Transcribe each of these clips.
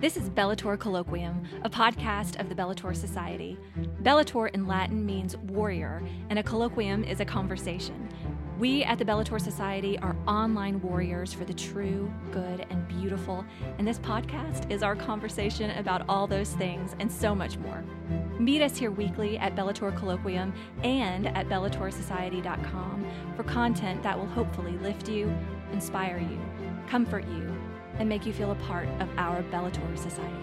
This is Bellator Colloquium, a podcast of the Bellator Society. Bellator in Latin means warrior, and a colloquium is a conversation. We at the Bellator Society are online warriors for the true, good, and beautiful, and this podcast is our conversation about all those things and so much more. Meet us here weekly at Bellator Colloquium and at BellatorSociety.com for content that will hopefully lift you, inspire you, comfort you, and make you feel a part of our Bellator Society.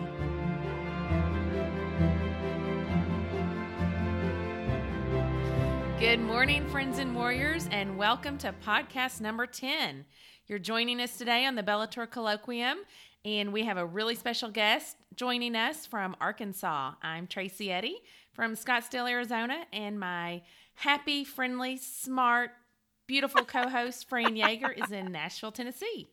Good morning, friends and warriors, and welcome to podcast number 10. You're joining us today on the Bellator Colloquium, and we have a really special guest joining us from Arkansas. I'm Tracy Eddy from Scottsdale, Arizona, and my happy, friendly, smart, beautiful co-host Fran Yeager is in Nashville, Tennessee.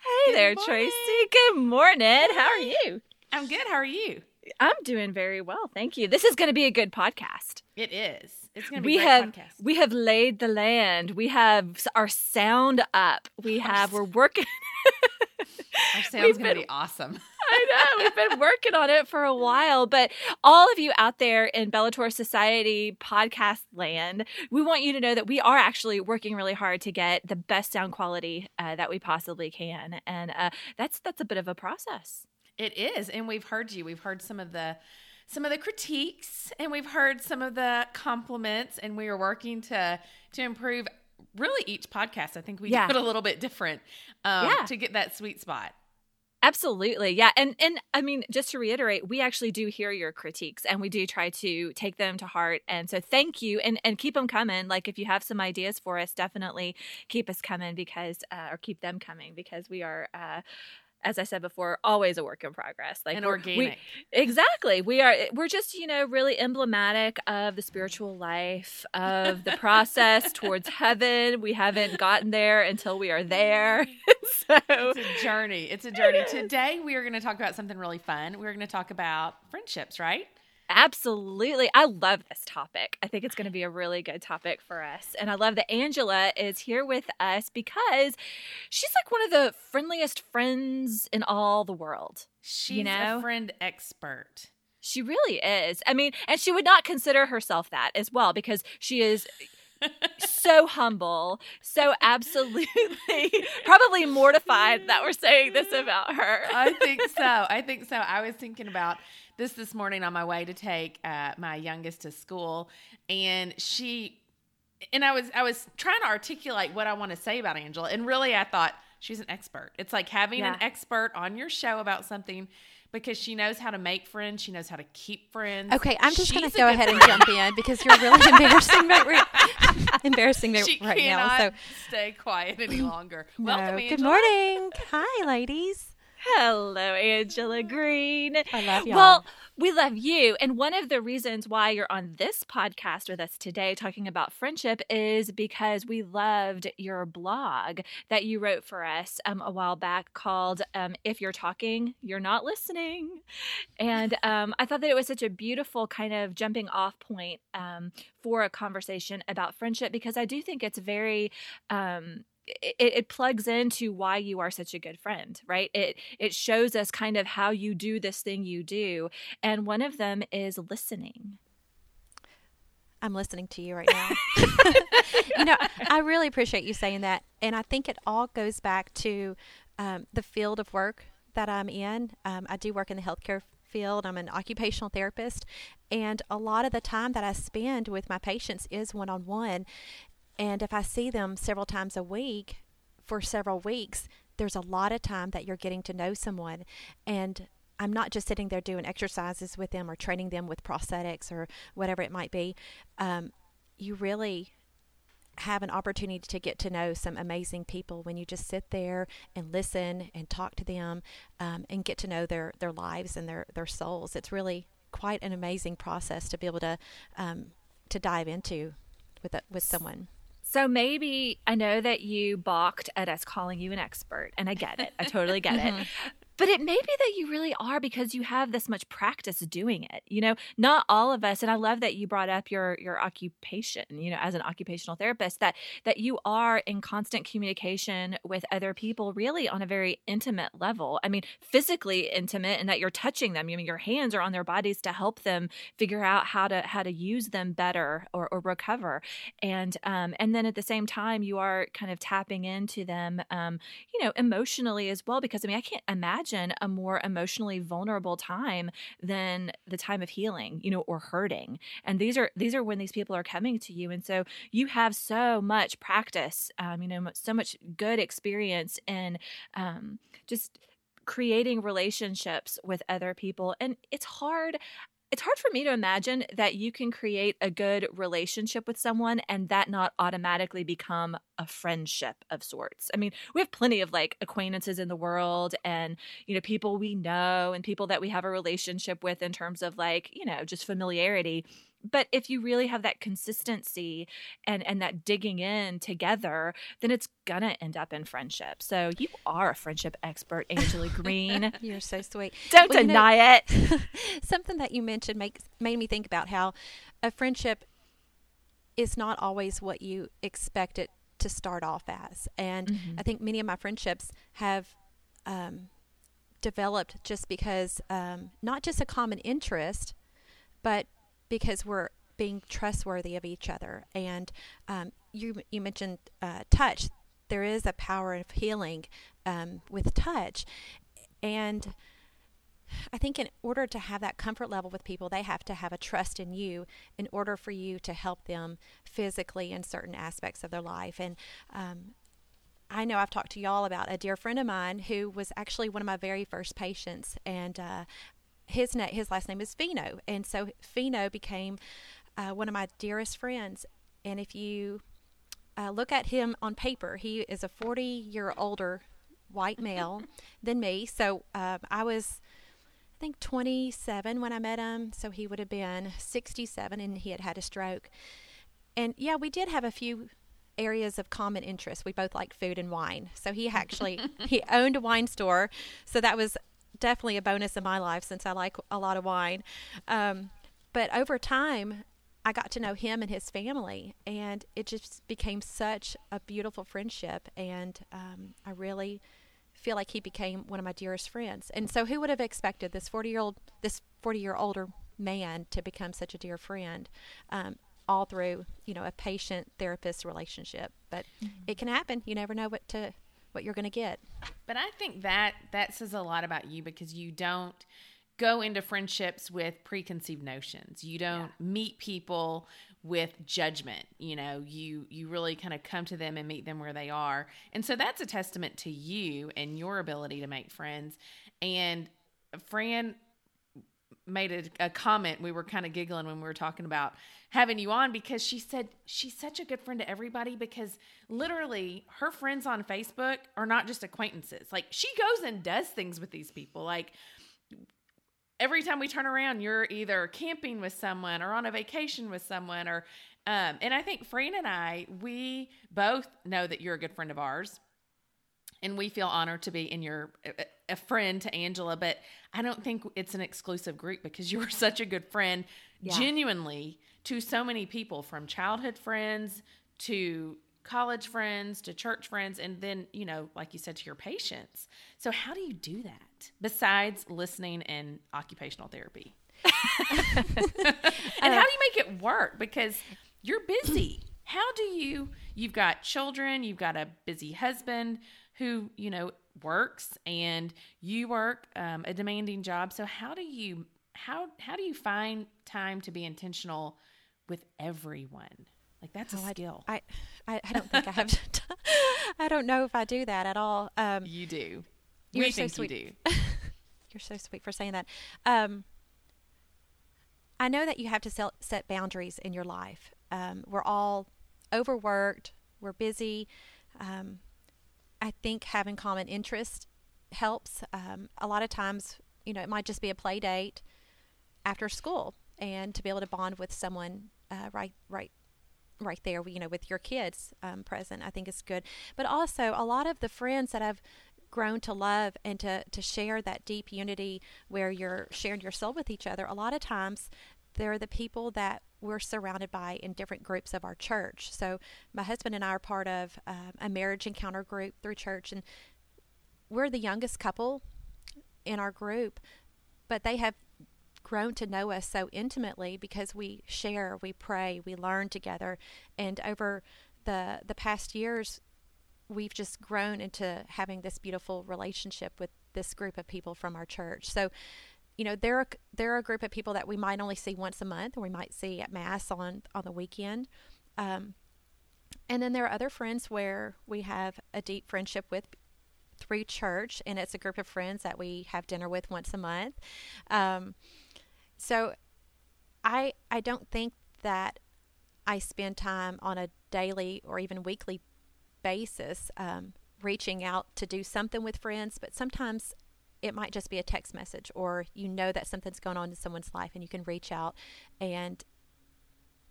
Hey Good there, morning. Tracy. Good morning. How are you? I'm good. How are you? I'm doing very well, thank you. This is going to be a good podcast. It is. It's going to be we have podcast. we have laid the land. We have our sound up. We have we're working. our sound's going to be awesome. I know. We've been working on it for a while. But all of you out there in Bellator Society podcast land, we want you to know that we are actually working really hard to get the best sound quality uh, that we possibly can. And uh, that's that's a bit of a process. It is. And we've heard you. We've heard some of the some of the critiques and we've heard some of the compliments and we are working to to improve really each podcast i think we yeah. do it a little bit different um, yeah. to get that sweet spot Absolutely. Yeah. And and I mean just to reiterate, we actually do hear your critiques and we do try to take them to heart. And so thank you and and keep them coming. Like if you have some ideas for us, definitely keep us coming because uh, or keep them coming because we are uh as I said before, always a work in progress. Like and organic. We, exactly. We are eh, we're just, you know, really emblematic of the spiritual life, of the process towards heaven. We haven't gotten there until we are there. so it's a journey. It's a journey. Today we are going to talk about something really fun. We're going to talk about friendships, right? Absolutely. I love this topic. I think it's going to be a really good topic for us. And I love that Angela is here with us because she's like one of the friendliest friends in all the world. She's you know? a friend expert. She really is. I mean, and she would not consider herself that as well because she is so humble, so absolutely probably mortified that we're saying this about her. I think so. I think so. I was thinking about this this morning on my way to take uh, my youngest to school, and she and I was I was trying to articulate what I want to say about Angela, and really I thought she's an expert. It's like having yeah. an expert on your show about something because she knows how to make friends. She knows how to keep friends. Okay, I'm just going to go ahead friend. and jump in because you're really embarrassing me, embarrassing me she right now. So stay quiet any longer. No. Welcome, Good morning. Hi, ladies. Hello, Angela Green. I love you. Well, we love you. And one of the reasons why you're on this podcast with us today talking about friendship is because we loved your blog that you wrote for us um, a while back called um, If You're Talking, You're Not Listening. And um, I thought that it was such a beautiful kind of jumping off point um, for a conversation about friendship because I do think it's very um, it, it, plugs into why you are such a good friend right it it shows us kind of how you do this thing you do and one of them is listening i'm listening to you right now you know i really appreciate you saying that and i think it all goes back to um, the field of work that i'm in um, i do work in the healthcare field. I'm an occupational therapist, and a lot of the time that I spend with my patients is one on one. And if I see them several times a week for several weeks, there's a lot of time that you're getting to know someone. And I'm not just sitting there doing exercises with them or training them with prosthetics or whatever it might be. Um, you really have an opportunity to get to know some amazing people when you just sit there and listen and talk to them um, and get to know their, their lives and their, their souls. It's really quite an amazing process to be able to um, to dive into with a, with someone. So maybe I know that you balked at us calling you an expert, and I get it. I totally get it. Mm-hmm. But it may be that you really are because you have this much practice doing it you know? Not all of us and i love that you brought up your your occupation you know as an occupational therapist that that you are in constant communication with other people really on a very intimate level. I mean physically intimate and that you're touching them I mean your hands are on their bodies to help them figure out how to how to use them better or, or recover. And um and then at the same time you are kind of tapping into them um you know emotionally as well because i mean i can't imagine a more emotionally vulnerable time than the time of healing you know or hurting. And these are these are when these people are coming to you. And so you have so much practice um, you know so much good experience in um, just creating relationships with other people. And it's hard it's hard for me to imagine that you can create a good relationship with someone and that not automatically become a friendship of sorts. I mean, we have plenty of like acquaintances in the world and, you know, people we know and people that we have a relationship with in terms of like, you know, just familiarity but if you really have that consistency and and that digging in together then it's gonna end up in friendship. So you are a friendship expert angela green. You're so sweet. Don't well, deny you know, it. Something that you mentioned makes made me think about how a friendship is not always what you expect it to start off as. And mm-hmm. i think many of my friendships have um, developed just because um, not just a common interest but because we're being trustworthy of each other. And um, you you mentioned uh, touch. There is a power of healing um, with touch, and I think in order to have that comfort level with people, they have to have a trust in you in order for you to help them physically in certain aspects of their life. And um, I know I've talked to y'all about a dear friend of mine who was actually one of my very first patients, and uh, his na- his last name is Fino, and so Fino became uh, one of my dearest friends. And if you uh, look at him on paper, he is a 40 year older white male than me. So uh, I was, I think, 27 when I met him. So he would have been 67, and he had had a stroke. And yeah, we did have a few areas of common interest. We both like food and wine. So he actually he owned a wine store. So that was definitely a bonus in my life since I like a lot of wine. Um, but over time, I got to know him and his family, and it just became such a beautiful friendship. And um, I really feel like he became one of my dearest friends. And so, who would have expected this forty year old, this forty year older man to become such a dear friend? Um, all through, you know, a patient therapist relationship. But mm-hmm. it can happen. You never know what to what you're going to get. But I think that that says a lot about you because you don't go into friendships with preconceived notions. You don't yeah. meet people with judgment. You know, you you really kind of come to them and meet them where they are. And so that's a testament to you and your ability to make friends. And Fran made a, a comment. We were kind of giggling when we were talking about having you on because she said she's such a good friend to everybody because literally her friends on Facebook are not just acquaintances. Like she goes and does things with these people. Like every time we turn around, you're either camping with someone or on a vacation with someone or um, and I think Fran and I, we both know that you're a good friend of ours and we feel honored to be in your a friend to Angela, but I don't think it's an exclusive group because you are such a good friend, yeah. genuinely to so many people from childhood friends to college friends to church friends and then you know like you said to your patients. So how do you do that besides listening and occupational therapy? And how do you make it work? Because you're busy. How do you you've got children you've got a busy husband who you know works and you work um, a demanding job. So how do you how how do you find time to be intentional with everyone? Like that's oh, a skill. I, I i don't think i have i don't know if i do that at all. Um you do. you're we so think sweet. you do. You're so sweet for saying that. Um i know that you have to set boundaries in your life. Um, we're all overworked we're busy um, I think having common interest helps. Um, a lot of times, you know, it might just be a play date after school, and to be able to bond with someone uh, right, right, right there, you know, with your kids um, present, I think is good. But also, a lot of the friends that I've grown to love and to, to share that deep unity where you're sharing your soul with each other, a lot of times they're the people that we're surrounded by in different groups of our church. So my husband and I are part of um, a marriage encounter group through church, and we're the youngest couple in our group, but they have grown to know us so intimately because we share, we pray, we learn together, and over the the past years, we've just grown into having this beautiful relationship with this group of people from our church. So, you know, they're they're a group of people that we might only see once a month, or we might see at mass on on the weekend. Um, and then there are other friends where we have a deep friendship with through church, and it's a group of friends that we have dinner with once a month. Um, so, I I don't think that I spend time on a daily or even weekly basis um, reaching out to do something with friends, but sometimes it might just be a text message or you know that something's going on in someone's life and you can reach out and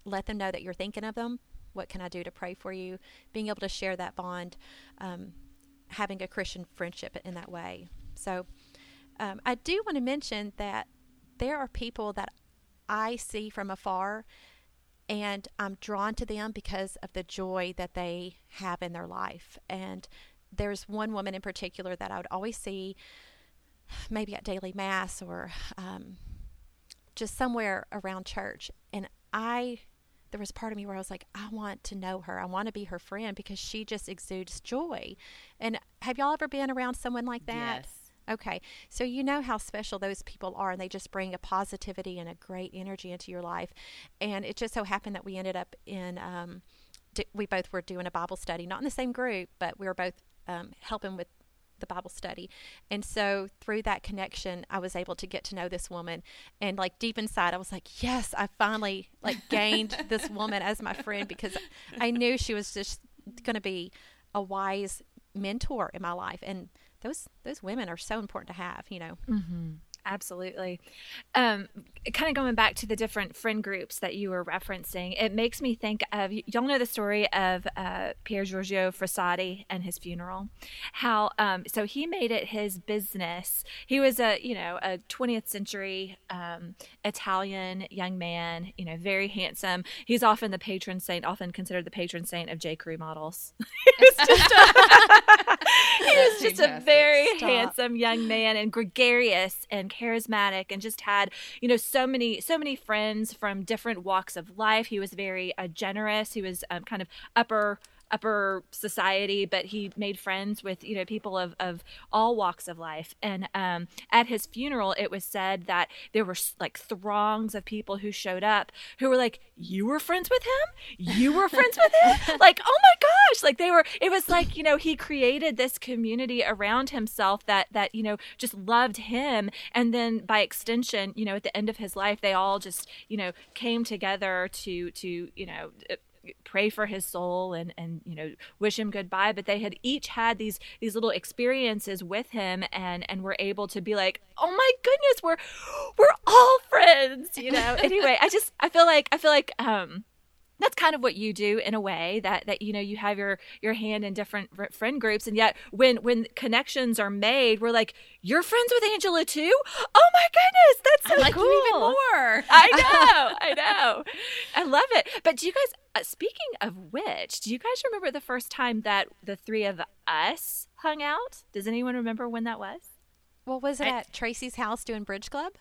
let them know that you're thinking of them. What can I do to pray for you? Being able to share that bond, um, having a Christian friendship in that way. So, um, I do want to mention that there are people that I see from afar and I'm drawn to them because of the joy that they have in their life. And there's one woman in particular that I would always see, maybe at daily mass or um, just somewhere around church, and I. There was part of me where I was like, I want to know her. I want to be her friend because she just exudes joy. And have y'all ever been around someone like that? Yes. Okay, so you know how special those people are, and they just bring a positivity and a great energy into your life. And it just so happened that we ended up in, um, we both were doing a Bible study, not in the same group, but we were both um, helping with the Bible study. And so through that connection, I was able to get to know this woman. And like deep inside, I was like, yes, I finally like gained this woman as my friend because I knew she was just going to be a wise mentor in my life. And those those women are so important to have, you know. Mm-hmm. Absolutely. Um, kind of going back to the different friend groups that you were referencing, it makes me think of y'all know the story of uh, Pier Giorgio Frassati and his funeral. How um, so he made it his business. He was a you know a 20th century um, Italian young man, you know, very handsome. He's often the patron saint, often considered the patron saint of J Crew models. he was just a, he was just a very Stop. handsome young man and gregarious and charismatic and just had you know so many so many friends from different walks of life. He was very uh, generous. He was um, kind of upper upper society, but he made friends with you know people of, of all walks of life. And um, at his funeral, it was said that there were like throngs of people who showed up who were like, "You were friends with him? You were friends with him? like, oh my gosh!" Like they were. It was like you know he created this community around himself that that you know just loved him, and then by extension, you know, at the end of his life, they all just you know came together to to you know pray for his soul and and you know wish him goodbye. But they had each had these these little experiences with him and and were able to be like oh my goodness we're we're all friends you know? Anyway i just i feel like i feel like um that's kind of what you do in a way that that you know you have your your hand in different friend groups. And yet when when connections are made we're like you're friends with angela too? Oh my goodness that's so I like cool you even more. I know i know. I love it. But do you guys uh, speaking of which do you guys remember the first time that the three of us hung out? Does anyone remember when that was? Well was it I, at tracy's house doing bridge club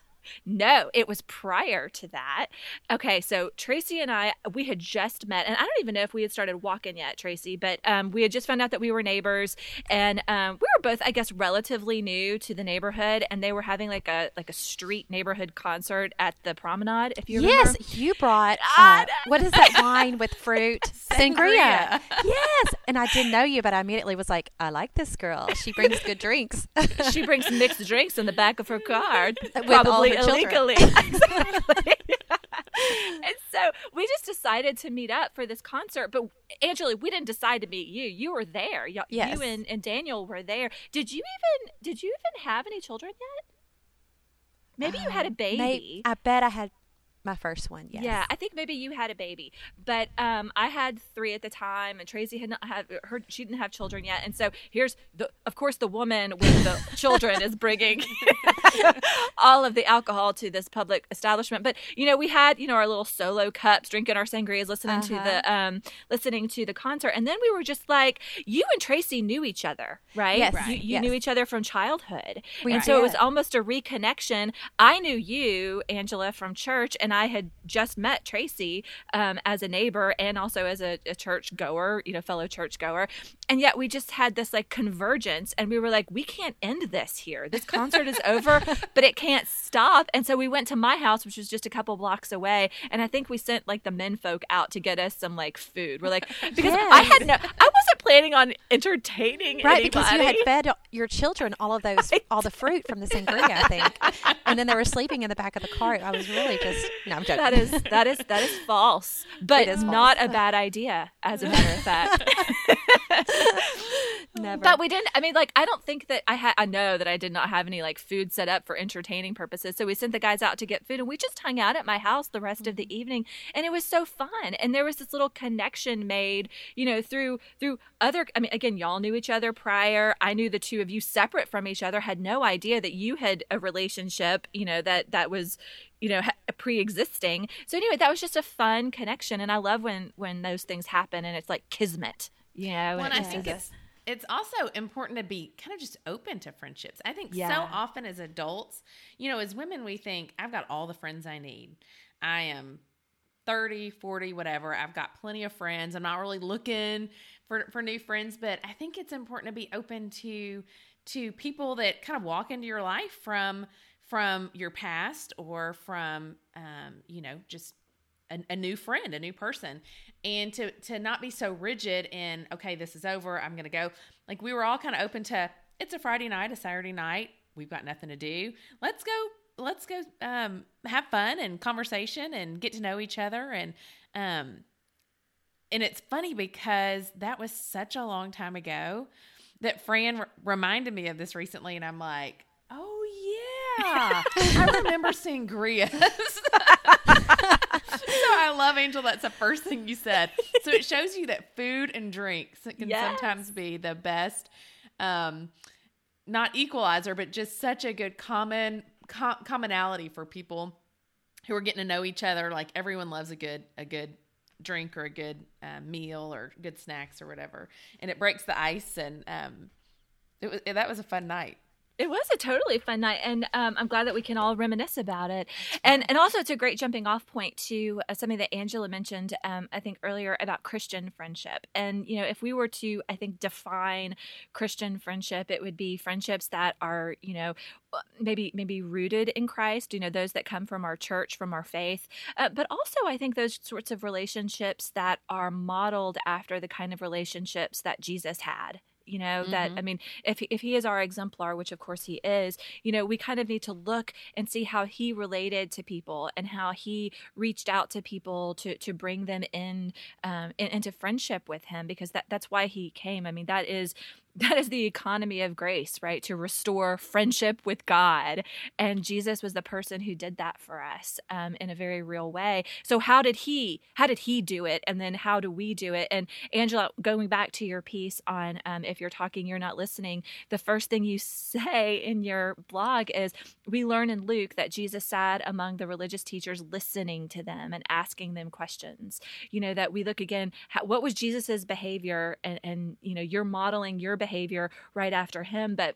no, it was prior to that. Okay, so Tracy and I, we had just met, and I don't even know if we had started walking yet, Tracy, but um, we had just found out that we were neighbors, and um, we were both, I guess, relatively new to the neighborhood, and they were having like a like a street neighborhood concert at the promenade. If you remember. yes, you brought uh, what is that wine with fruit sangria? yes, and I didn't know you, but I immediately was like, I like this girl. She brings good drinks. she brings mixed drinks in the back of her car, probably illegally. exactly. and so we just decided to meet up for this concert. But Angela, we didn't decide to meet you. You were there. You, yes. you and, and Daniel were there. Did you even did you even have any children yet? Maybe um, you had a baby. I bet I had My first one, yes. Yeah, I think maybe you had a baby, but um, I had three at the time, and Tracy had not had her. She didn't have children yet, and so here's the. Of course, the woman with the children is bringing all of the alcohol to this public establishment. But you know, we had you know our little solo cups, drinking our sangrias, listening uh-huh. to the um, listening to the concert, and then we were just like, you and Tracy knew each other, right? Yes, right. You, you yes. knew each other from childhood, we and so it was almost a reconnection. I knew you, Angela, from church, and I had just met Tracy um, as a neighbor and also as a, a church goer, you know, fellow church goer. And yet we just had this like convergence and we were like, we can't end this here. This concert is over, but it can't stop. And so we went to my house, which was just a couple blocks away. And I think we sent like the men folk out to get us some like food. We're like, because yes. I had no, I wasn't planning on entertaining right anybody. because you had fed your children all of those, right. all the fruit from the sangria, I think, and then they were sleeping in the back of the cart. I was really just no, I'm joking. That is that is that is false, but is not a bad idea, as a matter of fact. Never. But we didn't. I mean, like, I don't think that I had. I know that I did not have any like food set up for entertaining purposes. So we sent the guys out to get food, and we just hung out at my house the rest mm-hmm. of the mm-hmm. evening, and it was so fun. And there was this little connection made, you know, through through other. I mean, again, y'all knew each other prior. I knew the two of you separate from each other. Had no idea that you had a relationship. You know that that was you know pre-existing so anyway that was just a fun connection and i love when when those things happen and it's like kismet you know well, i think it's it's also important to be kind of just open to friendships. I think yeah. so often as adults, you know, as women, we think, I've got all the friends I need. I am 30, 40, whatever. I've got plenty of friends. I'm not really looking for, for new friends, but I think it's important to be open to to people that kind of walk into your life from from your past or from um, you know, just a, a, new friend, a new person, and to to not be so rigid in okay, this is over, I'm gonna go. Like we were all kind of open to it's a Friday night, a Saturday night, we've got nothing to do. Let's go, let's go um, have fun and conversation and get to know each other and um, and it's funny because that was such a long time ago that Fran r- reminded me of this recently, and I'm like, oh yeah, I remember sangrias. so I love Angel. That's the first thing you said. So it shows you that food and drinks can yes. sometimes be the best, um, not equalizer, but just such a good common com- commonality for people who are getting to know each other. Like everyone loves a good a good drink or a good uh, meal or good snacks or whatever, and it breaks the ice. And um, it was that was a fun night. It was a totally fun night, and um, I'm glad that we can all reminisce about it. And and also, it's a great jumping off point to uh, something that Angela mentioned, um, I think earlier about Christian friendship. And you know, if we were to, I think, define Christian friendship, it would be friendships that are, you know, uh, maybe maybe rooted in Christ. You know, those that come from our church, from our faith. Uh, but also, I think those sorts of relationships that are modeled after the kind of relationships that Jesus had you know mm-hmm. that i mean if if he is our exemplar which of course he is you know we kind of need to look and see how he related to people and how he reached out to people to to bring them in, um, in into friendship with him because that that's why he came i mean that is that is the economy of grace, right? To restore friendship with God. And Jesus was the person who did that for us um, in a very real way. So how did he, how did he do it? And then how do we do it? And Angela, going back to your piece on um, if you're talking, you're not listening, the first thing you say in your blog is we learn in Luke that Jesus sat among the religious teachers listening to them and asking them questions. You know, that we look again, how, what was Jesus's behavior? And, and, you know, you're modeling your behavior behavior right after him. But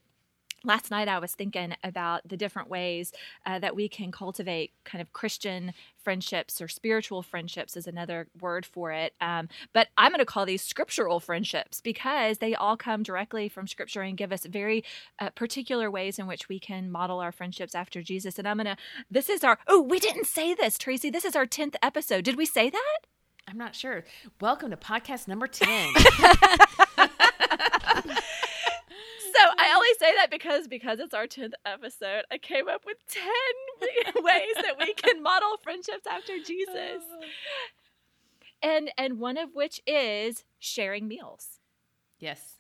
last night I was thinking about the different ways uh, that we can cultivate kind of Christian friendships or spiritual friendships is another word for it. Um, but I'm going to call these scriptural friendships because they all come directly from scripture and give us very uh, particular ways in which we can model our friendships after Jesus. And I'm going to, this is our, oh, we didn't say this, Tracy. This is our 10th episode. Did we say that? I'm not sure. Welcome to podcast number 10. I only say that because because it's our 10th episode, I came up with 10 ways that we can model friendships after Jesus. And and one of which is sharing meals. Yes.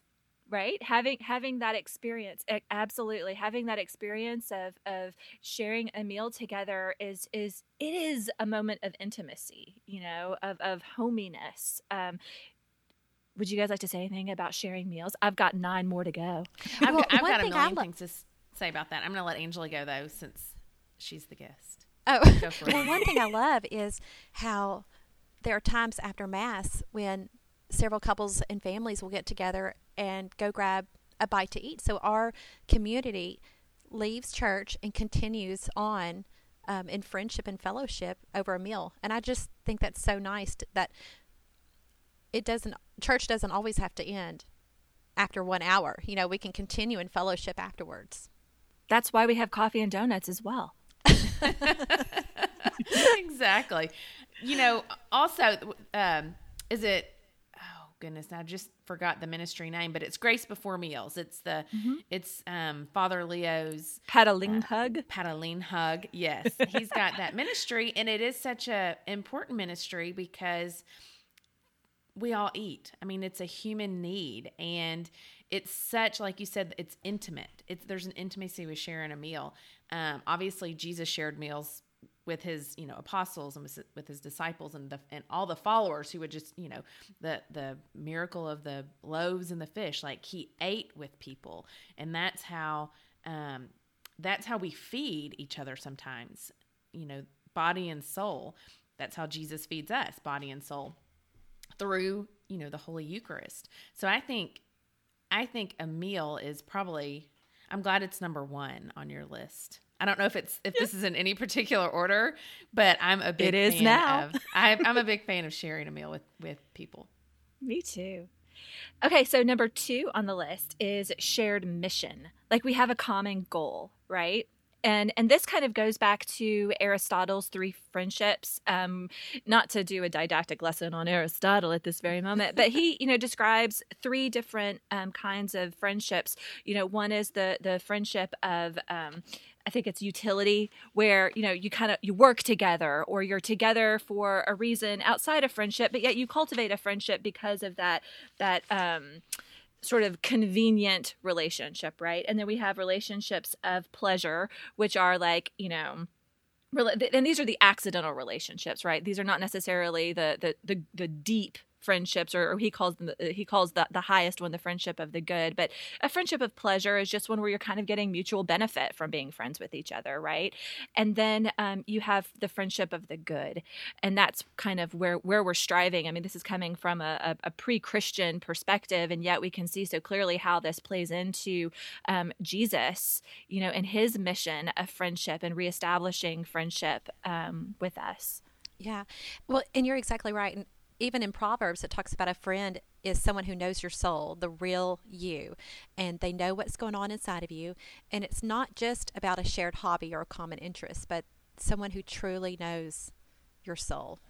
right having having that experience absolutely having that experience of of sharing a meal together is is it is a moment of intimacy you know of of hominess um would you guys like to say anything about sharing meals? I've got nine more to go. I've, well, I've got a million lo- things to say about that. I'm going to let angela go though since she's the guest. Oh. Well one thing i love is how there are times after mass when several couples and families will get together and go grab a bite to eat. So our community leaves church and continues on um, in friendship and fellowship over a meal. And I just think that's so nice to, that it doesn't church doesn't always have to end after one hour. You know, we can continue in fellowship afterwards. That's why we have coffee and donuts as well. exactly. You know, also, um, is it oh goodness, I just forgot the ministry name, but it's Grace Before Meals. It's the mm-hmm. it's um, Father Leo's Pataline uh, Hug. Patalinghug. Yes, he's got that ministry, and it is such a important ministry because we all eat. I mean, it's a human need, and it's such like you said, it's intimate. It's there's an intimacy with sharing a meal. Um, obviously, Jesus shared meals with his you know apostles and with his disciples and the and all the followers who would just you know the the miracle of the loaves and the fish like he ate with people and that's how um that's how we feed each other sometimes you know body and soul that's how Jesus feeds us body and soul through you know the holy eucharist so i think i think a meal is probably i'm glad it's number 1 on your list I don't know if it's if this is in any particular order, but I'm a big. It is now. Of, I, I'm a big fan of sharing a meal with with people. Me too. Okay, so number two on the list is shared mission. Like we have a common goal, right? And and this kind of goes back to aristotle's three friendships um not to do a didactic lesson on aristotle at this very moment but he you know describes three different um, kinds of friendships. You know one is the the friendship of um I think it's utility where you know you kind of you work together or you're together for a reason outside of friendship but yet you cultivate a friendship because of that that um sort of convenient relationship right? And then we have relationships of pleasure which are like you know and these are the accidental relationships right? These are not necessarily the the the, the deep friendships or, or he calls them the, he calls the, the highest one the friendship of the good but a friendship of pleasure is just one where you're kind of getting mutual benefit from being friends with each other right? And then um, you have the friendship of the good and that's kind of where where we're striving. I mean this is coming from a, a, a pre-christian perspective and yet we can see so clearly how this plays into um, jesus you know in his mission of friendship and reestablishing friendship um, with us. Yeah. Well and you're exactly right and even in Proverbs, it talks about a friend is someone who knows your soul, the real you, and they know what's going on inside of you. And it's not just about a shared hobby or a common interest, but someone who truly knows your soul.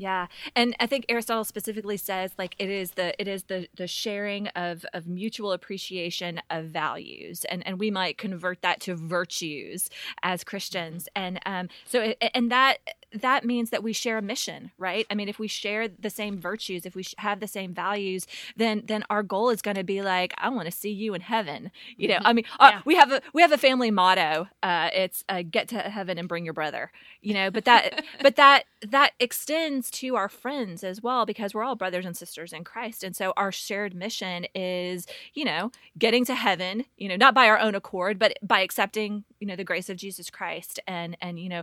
Yeah. And I think Aristotle specifically says like it is the it is the the sharing of of mutual appreciation of values. And and we might convert that to virtues as Christians. And um so and that that means that we share a mission, right? I mean, if we share the same virtues, if we have the same values, then then our goal is going to be like, I want to see you in heaven. You know, I mean, uh, yeah. we have a we have a family motto. Uh, it's uh, get to heaven and bring your brother. You know, but that but that that extends to our friends as well because we're all brothers and sisters in Christ, and so our shared mission is, you know, getting to heaven. You know, not by our own accord, but by accepting, you know, the grace of Jesus Christ and and you know,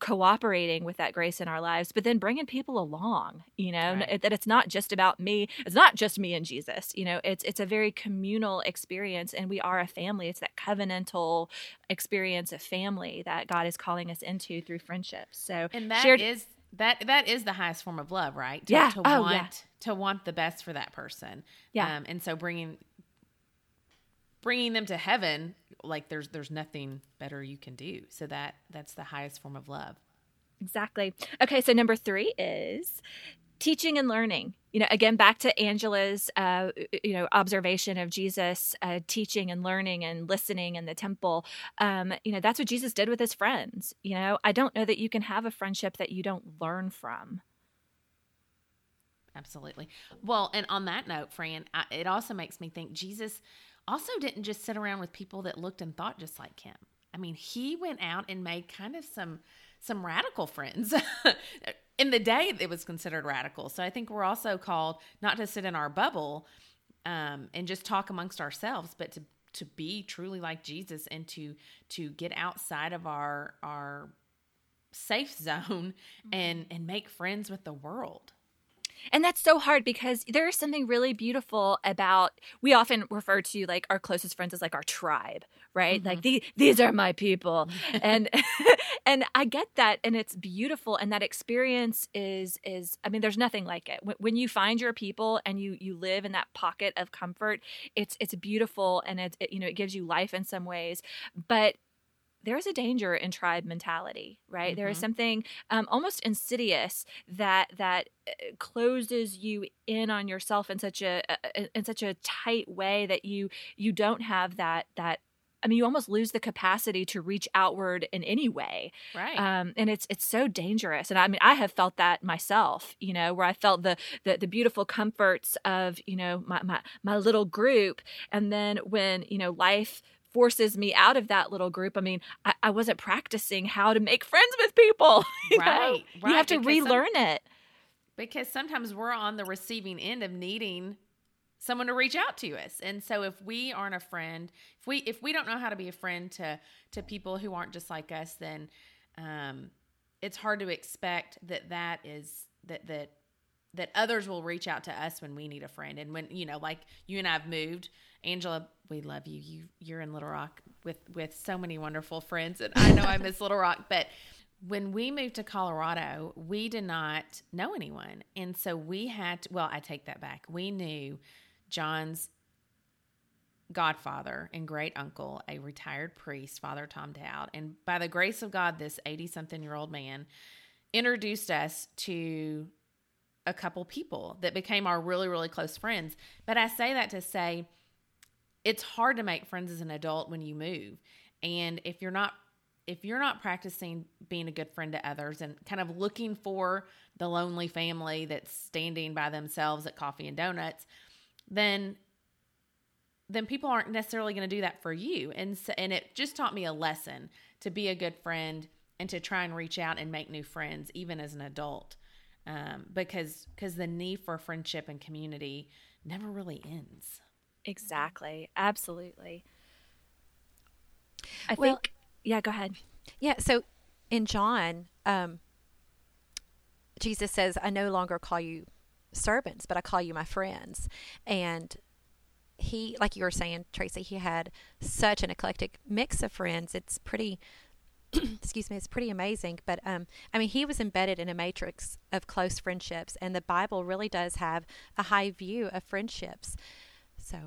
cooperating with that grace in our lives, but then bringing people along, you know, right. that it's not just about me. It's not just me and Jesus, you know, it's, it's a very communal experience and we are a family. It's that covenantal experience of family that God is calling us into through friendships. So, and that shared- is that that is the highest form of love, right? To, yeah. To oh, want yeah. to want the best for that person. Yeah. Um, and so bringing bringing them to heaven, like there's there's nothing better you can do. So that that's the highest form of love. Exactly. Okay, so number three is teaching and learning you know again back to angela's uh, you know observation of jesus uh, teaching and learning and listening in the temple um, you know that's what jesus did with his friends you know i don't know that you can have a friendship that you don't learn from Absolutely. Well, and on that note, Fran, I, it also makes me think Jesus also didn't just sit around with people that looked and thought just like him. I mean, he went out and made kind of some some radical friends. in the day, it was considered radical. So I think we're also called not to sit in our bubble um, and just talk amongst ourselves, but to to be truly like Jesus and to to get outside of our our safe zone and and make friends with the world. And that's so hard because there is something really beautiful about we often refer to like our closest friends as like our tribe, right? Mm-hmm. Like the, these are my people. and and I get that and it's beautiful and that experience is is I mean there's nothing like it. When, when you find your people and you you live in that pocket of comfort, it's it's beautiful and it's it, you know it gives you life in some ways. But there's a danger in tribe mentality, right? Mm-hmm. There is mm-hmm. something um, almost insidious that that uh, closes you in on yourself in such a, a in such a tight way that you you don't have that that I mean, you almost lose the capacity to reach outward in any way, right? Um, and it's it's so dangerous. And I mean, I have felt that myself, you know, where I felt the the, the beautiful comforts of you know my, my my little group, and then when you know life forces me out of that little group. I mean, I, I wasn't practicing how to make friends with people. You right, right. You have to relearn some, it. Because sometimes we're on the receiving end of needing someone to reach out to us. And so if we aren't a friend, if we if we don't know how to be a friend to to people who aren't just like us, then um it's hard to expect that that is that that that others will reach out to us when we need a friend. And when, you know, like you and I have moved, Angela, we love you. You you're in Little Rock with with so many wonderful friends and I know I miss Little Rock, but when we moved to Colorado, we did not know anyone. And so we had to, well, I take that back. We knew John's godfather and great uncle, a retired priest, Father Tom Dowd. And by the grace of God, this 80 something year old man introduced us to a couple people that became our really, really close friends. But I say that to say it's hard to make friends as an adult when you move. And if you're not if you're not practicing being a good friend to others and kind of looking for the lonely family that's standing by themselves at coffee and donuts, then then people aren't necessarily going to do that for you. And so, and it just taught me a lesson to be a good friend and to try and reach out and make new friends even as an adult um, because because the need for friendship and community never really ends. Exactly. Absolutely. I well, think. Yeah. Go ahead. Yeah. So in John, um, Jesus says, "I no longer call you servants, but I call you my friends," and he like you were saying tracy he had such an eclectic mix of friends it's pretty excuse me, it's pretty amazing. But um, I mean, he was embedded in a matrix of close friendships, and the Bible really does have a high view of friendships. So.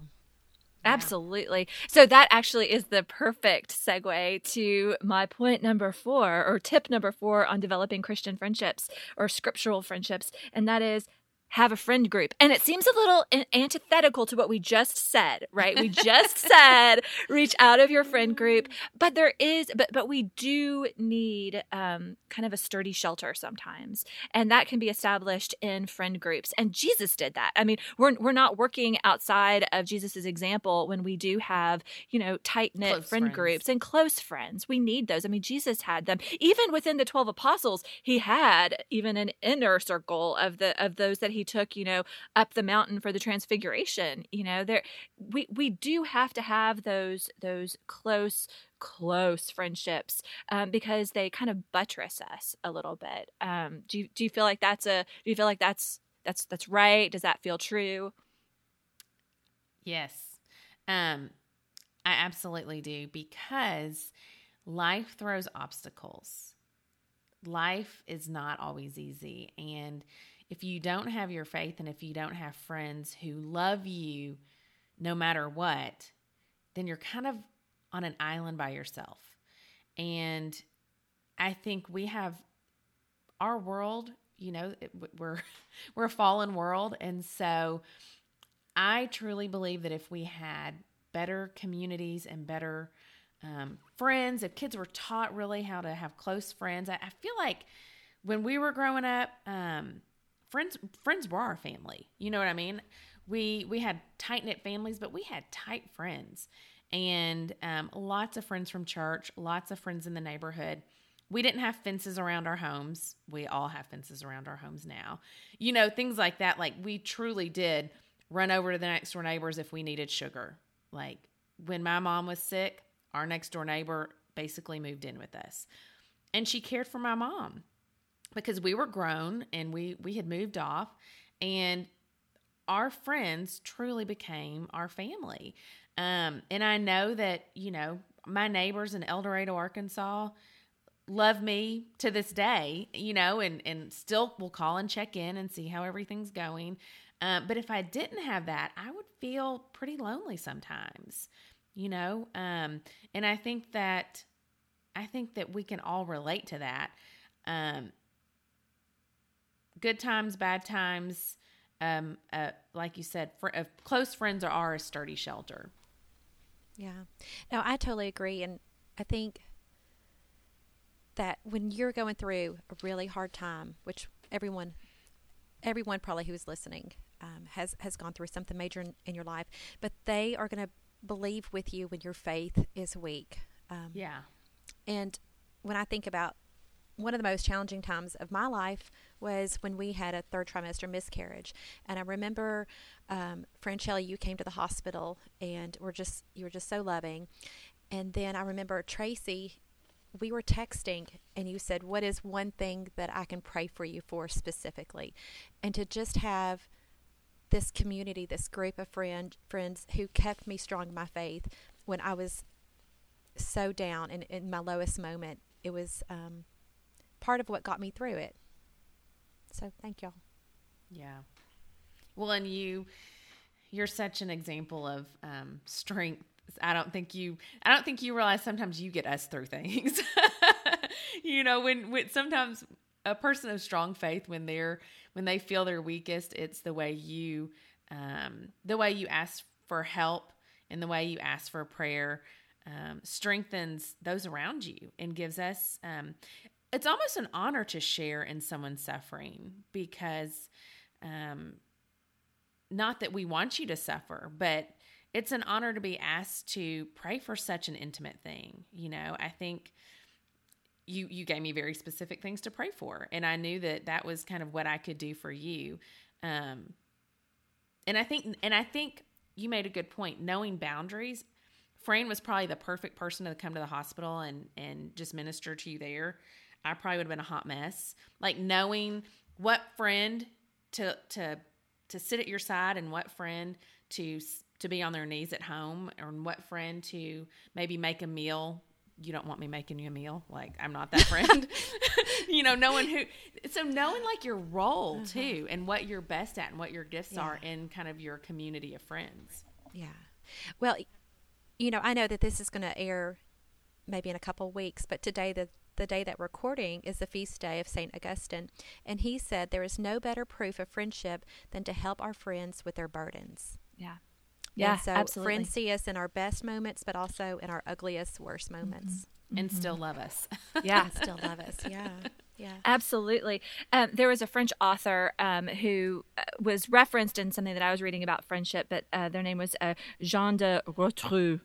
Absolutely. So that actually is the perfect segue to my point number four, or tip number four on developing Christian friendships or scriptural friendships. And that is have a friend group. And it seems a little antithetical to what we just said, right? We just said reach out of your friend group, but there is, but but we do need um, kind of a sturdy shelter sometimes, and that can be established in friend groups. And Jesus did that. I mean, we're we're not working outside of Jesus's example when we do have you know tight knit friend friends. groups and close friends. We need those. I mean, Jesus had them. Even within the twelve apostles, he had even an inner circle of the of those that he took, you know, up the mountain for the transfiguration. You know, there we we do have to have those those close close friendships um, because they kind of buttress us a little bit. Um, do you do you feel like that's a do you feel like that's that's that's right? Does that feel true? Yes. Um I absolutely do because life throws obstacles. Life is not always easy and if you don't have your faith and if you don't have friends who love you no matter what, then you're kind of on an island by yourself. And I think we have our world, you know, we're we're a fallen world and so I truly believe that if we had better communities and better um, friends, if kids were taught really how to have close friends, I, I, feel like when we were growing up, um, friends friends were our family. You know what I mean? We we had tight knit families, but we had tight friends, and um, lots of friends from church, lots of friends in the neighborhood. We didn't have fences around our homes. We all have fences around our homes now. You know, things like that. Like we truly did run over to the next door neighbors if we needed sugar. Like when my mom was sick, our next door neighbor basically moved in with us. And she cared for my mom because we were grown and we we had moved off and our friends truly became our family. Um, and I know that, you know, my neighbors in El Dorado, Arkansas love me to this day, you know, and, and still will call and check in and see how everything's going. Um, but if I didn't have that, I would feel pretty lonely sometimes, you know. Um, and I think that I think that we can all relate to that. Um, good times, bad times, um, uh, like you said, fr- uh, close friends are a sturdy shelter. Yeah. No, I totally agree. And I think that when you're going through a really hard time, which everyone, everyone probably who is listening um, has has gone through something major in, in your life, but they are going to believe with you when your faith is weak. Um, yeah. And when I think about one of the most challenging times of my life was when we had a third trimester miscarriage. And I remember, um, Franchella, you came to the hospital and were just you were just so loving. And then I remember Tracy, we were texting, and you said, "What is one thing that I can pray for you for specifically?" And to just have this community, this group of friend friends who kept me strong in my faith when I was so down and in my lowest moment. It was um, part of what got me through it. So thank y'all. Yeah. Well, and you, you're such an example of um, strength. I don't think you, I don't think you realize sometimes you get us through things. you know, when, when sometimes a person of strong faith, when they're, when they feel their weakest, it's the way you, um, the way you ask for help and the way you ask for prayer. Um, strengthens those around you and gives us um, it's almost an honor to share in someone's suffering because um, not that we want you to suffer, but it's an honor to be asked to pray for such an intimate thing. You know, I think you you gave me very specific things to pray for, and I knew that that was kind of what I could do for you. Um, and I think and I think you made a good point. Knowing boundaries, Fran was probably the perfect person to come to the hospital and and just minister to you there I probably would have been a hot mess. Like knowing what friend to to to sit at your side and what friend to to be on their knees at home and what friend to maybe make a meal you don't want me making you a meal like i'm not that friend you know knowing who so knowing like your role uh-huh. too and what you're best at and what your gifts yeah. are in kind of your community of friends yeah well you know i know that this is going to air maybe in a couple weeks but today the the day that recording is the feast day of St. Augustine, and he said there is no better proof of friendship than to help our friends with their burdens. Yeah. Yeah, and so absolutely. friends see us in our best moments, but also in our ugliest, worst moments. Mm-hmm. And mm-hmm. still love us. Yeah. still love us. Yeah. Yeah. Absolutely. Um, there was a French author um, who uh, was referenced in something that I was reading about friendship, but uh, their name was uh, Jean de Rotrou.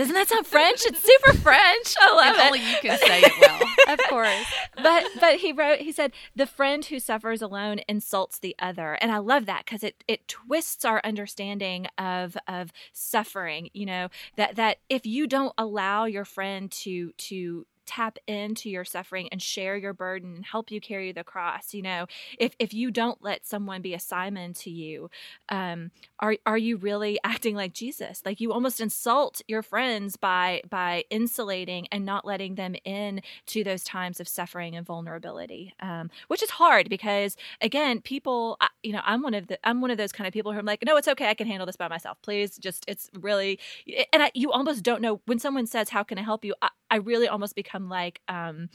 Doesn't that sound French? It's super French. I love if it. Only you can say it well. of course. But but he wrote he said the friend who suffers alone insults the other. And I love that cuz it it twists our understanding of of suffering, you know, that that if you don't allow your friend to to tap into your suffering and share your burden and help you carry the cross you know? If if you don't let someone be a simon to you um are are you really acting like jesus? Like you almost insult your friends by by insulating and not letting them in to those times of suffering and vulnerability um which is hard because again people you know i'm one of the i'm one of those kind of people who i'm like no it's okay i can handle this by myself. Please just it's really and I, you almost don't know when someone says how can i help you? I, I really almost become like um,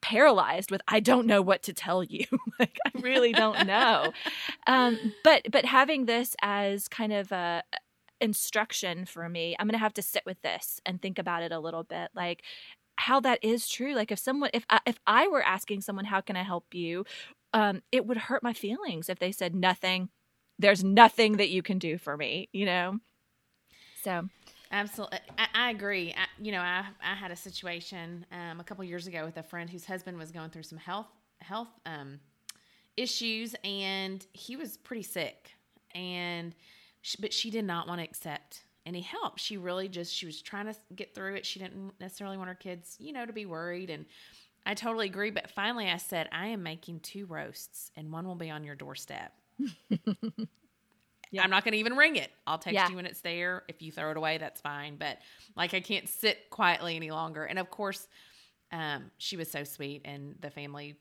paralyzed with I don't know what to tell you. like I really don't know. um, but but having this as kind of a instruction for me, I'm gonna have to sit with this and think about it a little bit. Like how that is true. Like if someone if I, if I were asking someone how can I help you, um, it would hurt my feelings if they said nothing. There's nothing that you can do for me, you know. So Absolutely, I, I agree. I, you know, I I had a situation um, a couple years ago with a friend whose husband was going through some health health um, issues, and he was pretty sick, and she, but she did not want to accept any help. She really just she was trying to get through it. She didn't necessarily want her kids, you know, to be worried, and I totally agree. But finally, I said, I am making two roasts, and one will be on your doorstep. I'm not going to even ring it. I'll text yeah. you when it's there. If you throw it away, that's fine. But like, I can't sit quietly any longer. And of course, um, she was so sweet, and the family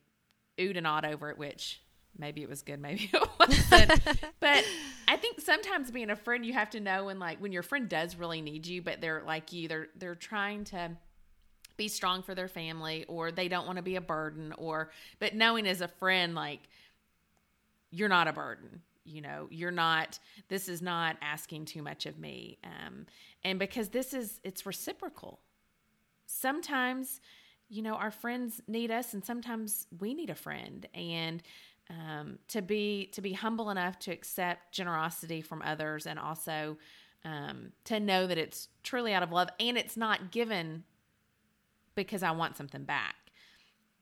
oohed and awed over it, which maybe it was good, maybe it wasn't. but I think sometimes being a friend, you have to know when like when your friend does really need you, but they're like you, they're they're trying to be strong for their family, or they don't want to be a burden, or but knowing as a friend, like you're not a burden you know you're not this is not asking too much of me. Um, and because this is it's reciprocal. Sometimes you know our friends need us and sometimes we need a friend. And um, to be to be humble enough to accept generosity from others and also um, to know that it's truly out of love and it's not given because i want something back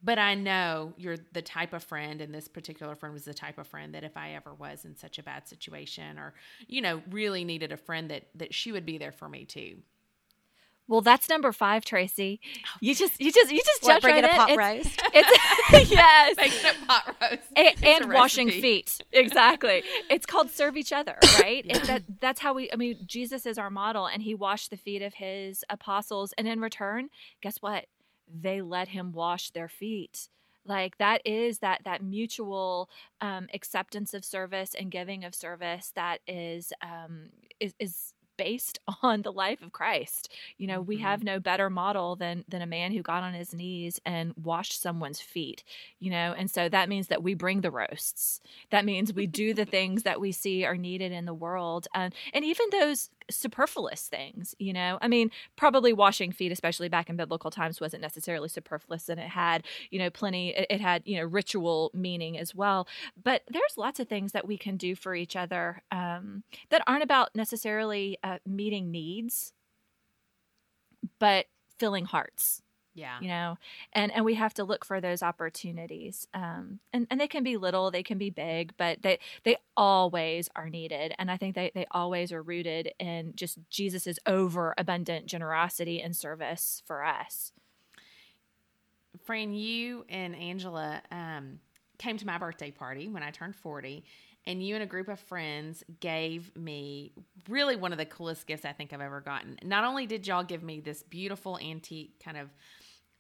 but I know you're the type of friend, and this particular friend was the type of friend that if I ever was in such a bad situation or, you know, really needed a friend that that she would be there for me too. Well, that's number five, Tracy. Oh, you just, you just, you just what, jumped right a pot it's, roast. It's yes, making a pot roast and, and washing feet. Exactly. it's called serve each other, right? yeah. that, that's how we. I mean, Jesus is our model, and he washed the feet of his apostles, and in return, guess what? They let him wash their feet like that is that that mutual um, acceptance of service and giving of service that is um, is, is based on the life of Christ. You know, mm-hmm. we have no better model than than a man who got on his knees and washed someone's feet, you know. And so that means that we bring the roasts. That means we do the things that we see are needed in the world. And and even those superfluous things, you know. I mean, probably washing feet especially back in biblical times wasn't necessarily superfluous and it had, you know, plenty it, it had, you know, ritual meaning as well. But there's lots of things that we can do for each other um, that aren't about necessarily uh, meeting needs, but filling hearts. Yeah. You know, and and we have to look for those opportunities. Um, and and they can be little, they can be big, but they they always are needed. And I think they they always are rooted in just Jesus's overabundant generosity and service for us. Fran, you and Angela um, came to my birthday party when I turned 40, and you and a group of friends gave me really one of the coolest gifts I think I've ever gotten. Not only did y'all give me this beautiful antique kind of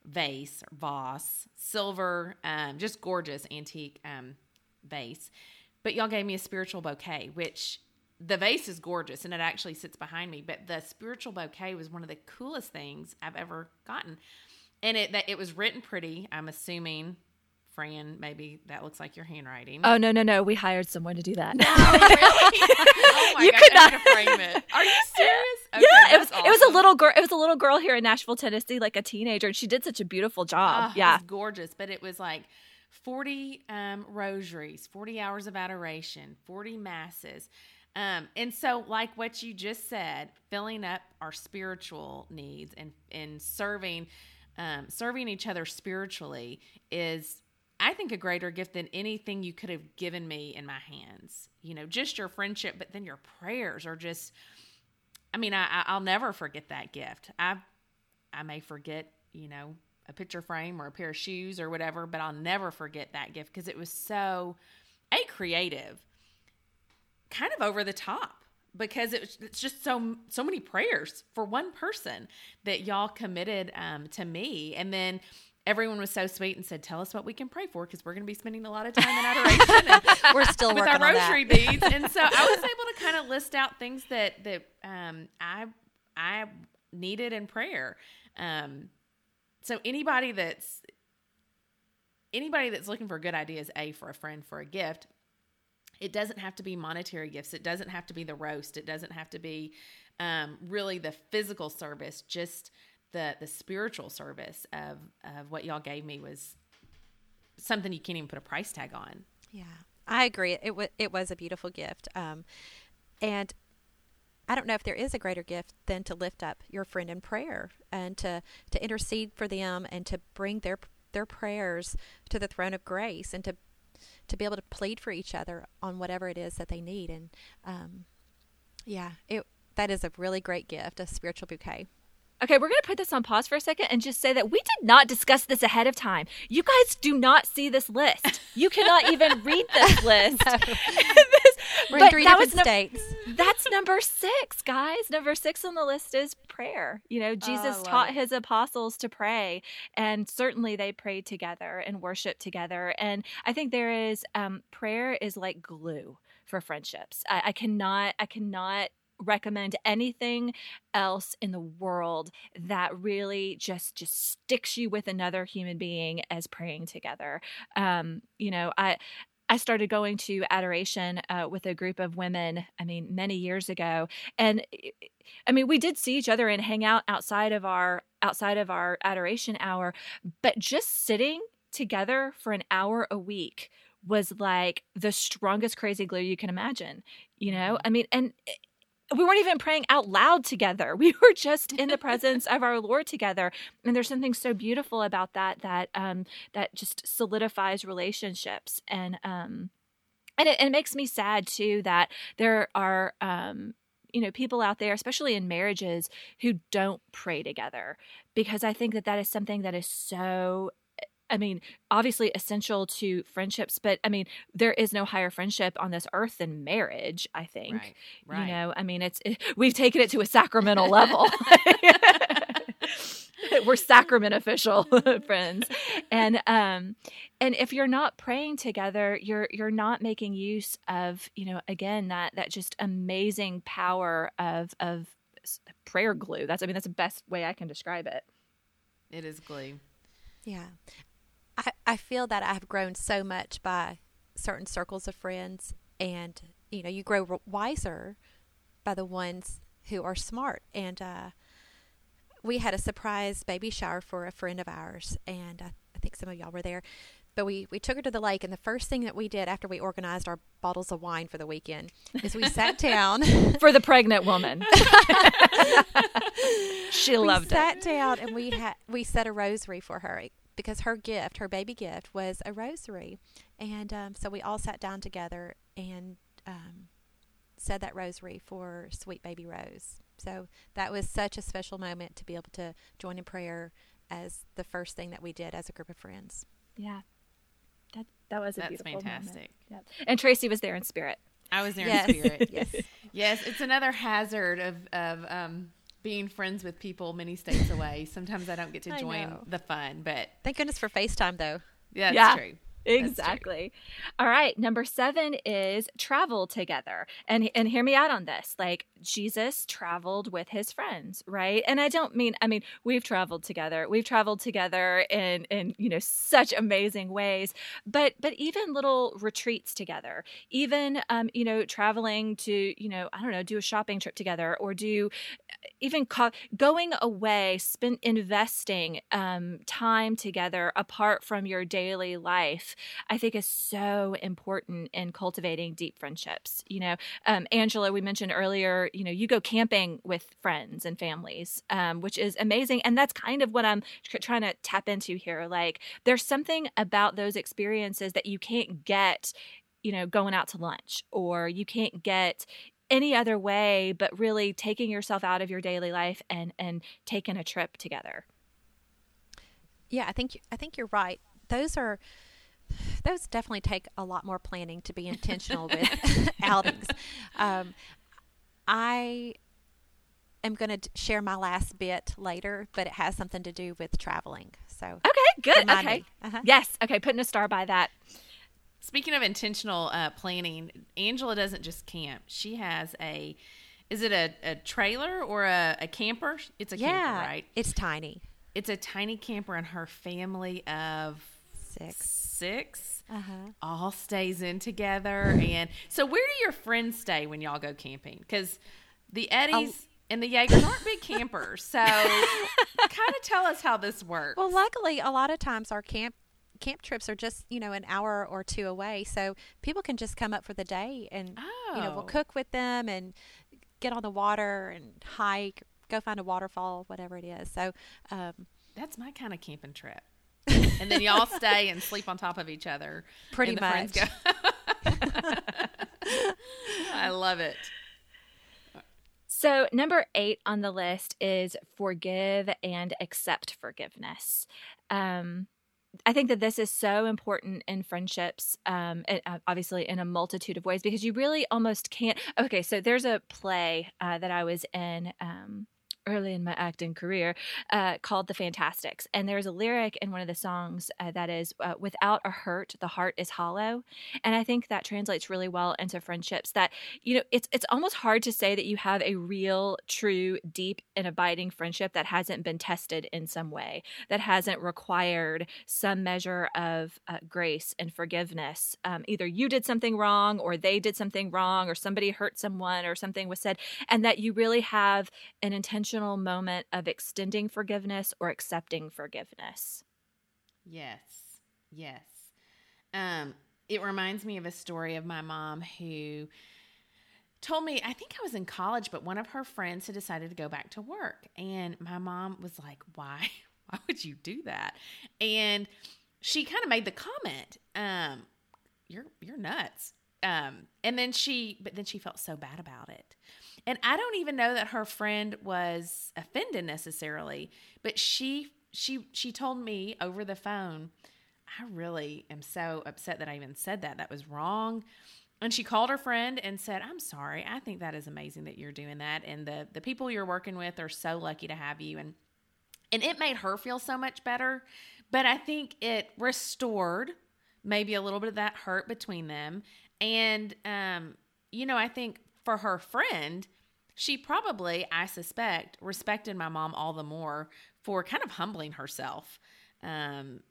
vase or vase, silver, um, just gorgeous antique um, vase, but y'all gave me a spiritual bouquet, which the vase is gorgeous and it actually sits behind me, but the spiritual bouquet was one of the coolest things I've ever gotten. And it that it was written pretty, I'm assuming Fran, maybe that looks like your handwriting. Oh no, no, no! We hired someone to do that. No, really? oh my you god, could not frame it. Are you serious? Okay, yeah, it was. Awesome. It was a little girl. It was a little girl here in Nashville, Tennessee, like a teenager, and she did such a beautiful job. Oh, yeah, gorgeous. But it was like forty um, rosaries, forty hours of adoration, forty masses. Um, and so, like what you just said, filling up our spiritual needs and and serving, um, serving each other spiritually is I think a greater gift than anything you could have given me in my hands. You know, just your friendship, but then your prayers are just. I mean, I, I'll never forget that gift. I, I may forget, you know, a picture frame or a pair of shoes or whatever, but I'll never forget that gift because it was so, a creative, kind of over the top because it was, it's just so so many prayers for one person that y'all committed um, to me, and then everyone was so sweet and said, "Tell us what we can pray for because we're going to be spending a lot of time in adoration." And we're still with our rosary beads, and so I was able to kind of list out things that that um, I I needed in prayer. Um, so anybody that's anybody that's looking for good ideas, a for a friend for a gift. It doesn't have to be monetary gifts. It doesn't have to be the roast. It doesn't have to be um, really the physical service. Just the the spiritual service of of what y'all gave me was something you can't even put a price tag on. Yeah, I agree. It was it was a beautiful gift, um, and I don't know if there is a greater gift than to lift up your friend in prayer and to to intercede for them and to bring their their prayers to the throne of grace and to to be able to plead for each other on whatever it is that they need. And um, yeah, it that is a really great gift, a spiritual bouquet. Okay, we're going to put this on pause for a second and just say that we did not discuss this ahead of time. You guys do not see this list. You cannot even read this list. this, we're in three different states. that's number six, guys. Number six on the list is prayer. You know, Jesus oh, taught it. his apostles to pray, and certainly they prayed together and worshiped together. And I think there is um, prayer is like glue for friendships. I, I cannot, I cannot recommend anything else in the world that really just just sticks you with another human being as praying together um you know i I started going to adoration uh, with a group of women, I mean, many years ago. And I mean, we did see each other and hang out outside of our outside of our adoration hour, but just sitting together for an hour a week was like the strongest crazy glue you can imagine. You know, mm-hmm. I mean, and we weren't even praying out loud together. We were just in the presence of our Lord together. And there's something so beautiful about that that um that just solidifies relationships and um and it, and it makes me sad too that there are um you know people out there especially in marriages who don't pray together because i think that that is something that is so I mean, obviously essential to friendships, but I mean, there is no higher friendship on this earth than marriage, I think. Right, right. You know, I mean, it's it, we've taken it to a sacramental level. We're sacrament official friends. And um and if you're not praying together, you're you're not making use of, you know, again that that just amazing power of of prayer glue. That's I mean, that's the best way I can describe it. It is glue. Yeah. I, I feel that I've grown so much by certain circles of friends, and you know, you grow wiser by the ones who are smart. And uh, we had a surprise baby shower for a friend of ours, and I, I think some of y'all were there. But we, we took her to the lake, and the first thing that we did after we organized our bottles of wine for the weekend is we sat down for the pregnant woman. she loved we it. Sat down and we had we said a rosary for her because her gift, her baby gift, was a rosary. And um, so we all sat down together and um, said that rosary for sweet baby Rose. So that was such a special moment to be able to join in prayer as the first thing that we did as a group of friends. Yeah. That that was a That's beautiful fantastic. Moment. Yep. And Tracy was there in spirit. I was there yes. in spirit. yes. Yes, it's another hazard of of um being friends with people many states away. Sometimes I don't get to join the fun, but thank goodness for FaceTime though. Yeah, that's yeah. true. Exactly. All right. Number seven is travel together. And and hear me out on this. Like Jesus traveled with his friends, right? And I don't mean I mean we've traveled together. We've traveled together in in you know such amazing ways. But but even little retreats together, even um you know traveling to you know I don't know do a shopping trip together or do even co- going away, spend investing um time together apart from your daily life I think is so important in cultivating deep friendships. You know, um, Angela, we mentioned earlier, you know, you go camping with friends and families, um, which is amazing. And that's kind of what I'm trying to tap into here. Like, there's something about those experiences that you can't get, you know, going out to lunch or you can't get any other way but really taking yourself out of your daily life and and taking a trip together yeah i think i think you're right those are those definitely take a lot more planning to be intentional with outings. Um, I am going to share my last bit later, but it has something to do with traveling. So okay, good. Okay, uh-huh. yes. Okay, putting a star by that. Speaking of intentional uh, planning, Angela doesn't just camp; she has a. Is it a, a trailer or a, a camper? It's a yeah, camper, right? It's tiny. It's a tiny camper, and her family of six six uh-huh. all stays in together. and so, where do your friends stay when y'all go camping? Because the Eddies. Oh. And the Jaegers aren't big campers, so kind of tell us how this works. Well, luckily, a lot of times our camp camp trips are just you know an hour or two away, so people can just come up for the day, and Oh. you know we'll cook with them and get on the water and hike, go find a waterfall, whatever it is. So um, That's my kind of camping trip. And then y'all stay and sleep on top of each other. Pretty much. go- I love it. So, number eight on the list is forgive and accept forgiveness. Um, I think that this is so important in friendships, um, and, uh, obviously in a multitude of ways, because you really almost can't. Okay, so there's a play uh, that I was in um, early in my acting career uh, called The Fantasticks, and there's a lyric in one of the songs uh, that is, uh, "Without a hurt, the heart is hollow," and I think that translates really well into friendships. That you know, it's it's almost hard to say that you have a real, true, deep, and abiding friendship that hasn't been tested in some way, that hasn't required some measure of uh, grace and forgiveness. Um, either you did something wrong, or they did something wrong, or somebody hurt someone, or something was said, and that you really have an intentional moment of extending forgiveness or accepting forgiveness. Yes. Yes. Um, it reminds me of a story of my mom who told me, I think I was in college, but one of her friends had decided to go back to work. And my mom was like, Why? Why would you do that? And she kind of made the comment, um, you're you're nuts. Um, and then she but then she felt so bad about it. And I don't even know that her friend was offended necessarily, but she she she told me over the phone, I really am so upset that I even said that. That was wrong. And she called her friend and said, "I'm sorry. I think that is amazing that you're doing that and the the people you're working with are so lucky to have you and and it made her feel so much better, but I think it restored maybe a little bit of that hurt between them and um you know, I think for her friend, she probably, I suspect, respected my mom all the more for kind of humbling herself. Um,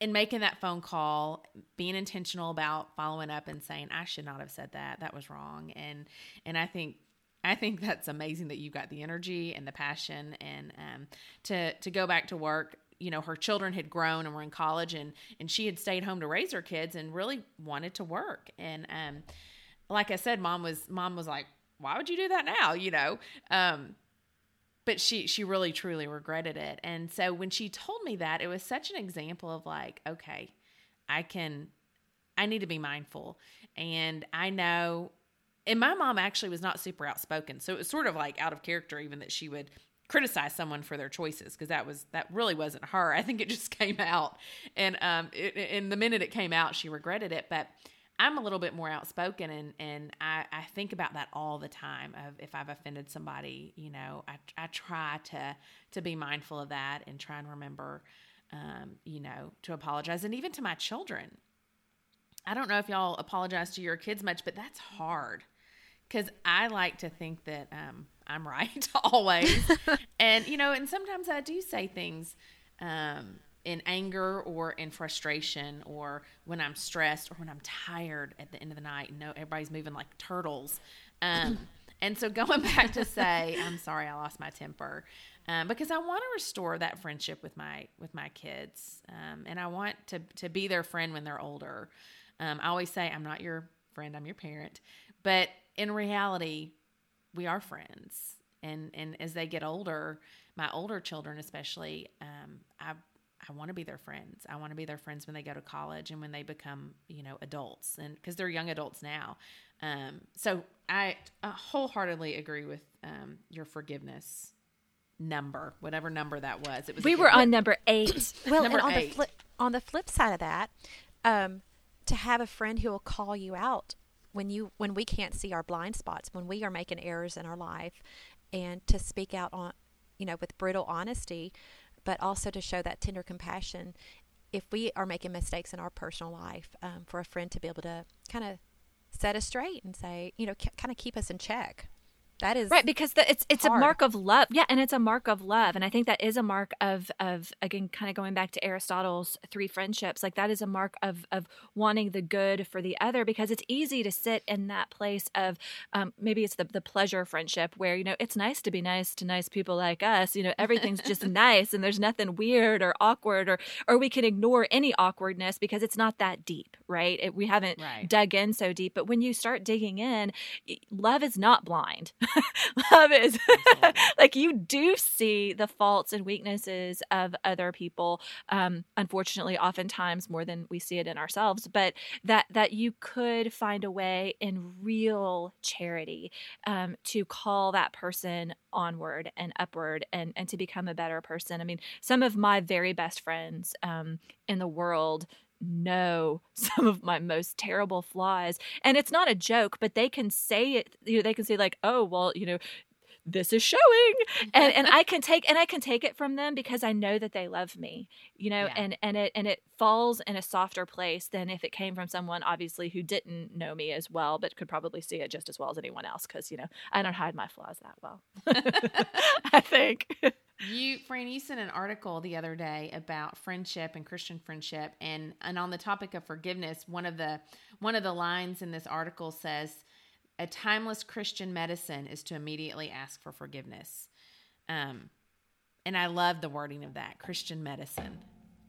and making that phone call, being intentional about following up and saying, I should not have said that. That was wrong. And and I think I think that's amazing that you got the energy and the passion and um, to to go back to work. You know, her children had grown and were in college, and and she had stayed home to raise her kids and really wanted to work. And um, like I said, mom was mom was like, "Why would you do that now?" You know, um, but she she really truly regretted it. And so when she told me that, it was such an example of like, okay, I can, I need to be mindful, and I know. And my mom actually was not super outspoken, so it was sort of like out of character, even that she would criticize someone for their choices because that was that really wasn't her. I think it just came out, and um, it, and the minute it came out, she regretted it. But I'm a little bit more outspoken, and and I, I think about that all the time. Of if I've offended somebody, you know, I I try to to be mindful of that and try and remember, um, you know, to apologize, and even to my children. I don't know if y'all apologize to your kids much, but that's hard because I like to think that um, I'm right always, and you know, and sometimes I do say things um, in anger or in frustration, or when I'm stressed, or when I'm tired at the end of the night. and No, everybody's moving like turtles, um, and so going back to say, I'm sorry, I lost my temper. Um, because I want to restore that friendship with my with my kids, um, and I want to to be their friend when they're older. Um, I always say I'm not your friend, I'm your parent, but in reality, we are friends. And and as they get older, my older children especially, um, I I want to be their friends. I want to be their friends when they go to college and when they become you know adults, and because they're young adults now. Um, so I uh, wholeheartedly agree with um, your forgiveness number, whatever number that was. It was We were on number eight. Well, Number and on eight. the flip on the flip side of that, um, to have a friend who will call you out when you when we can't see our blind spots, when we are making errors in our life, and to speak out on, you know, with brutal honesty, but also to show that tender compassion. If we are making mistakes in our personal life, um, for a friend to be able to kind of set us straight and say, you know, kind of keep us in check. That is right because the, it's it's hard. a mark of love. Yeah, and it's a mark of love, and I think that is a mark of of again kind of going back to Aristotle's three friendships. Like that is a mark of of wanting the good for the other because it's easy to sit in that place of um, maybe it's the the pleasure friendship where you know it's nice to be nice to nice people like us. You know everything's just nice and there's nothing weird or awkward or or we can ignore any awkwardness because it's not that deep, right? It, we haven't Right. dug in so deep, but when you start digging in, love is not blind. love is like you do see the faults and weaknesses of other people um unfortunately oftentimes more than we see it in ourselves but that that you could find a way in real charity um to call that person onward and upward and and to become a better person. I mean some of my very best friends um in the world know some of my most terrible flaws. And it's not a joke but they can say it you know they can say like oh well you know this is showing and and I can take and I can take it from them because I know that they love me you know Yeah. and and it and it falls in a softer place than if it came from someone obviously who didn't know me as well but could probably see it just as well as anyone else cuz you know I don't hide my flaws that well I think You, Fran, you sent an article the other day about friendship and Christian friendship, and and on the topic of forgiveness, one of the one of the lines in this article says, "A timeless Christian medicine is to immediately ask for forgiveness." Um, and I love the wording of that Christian medicine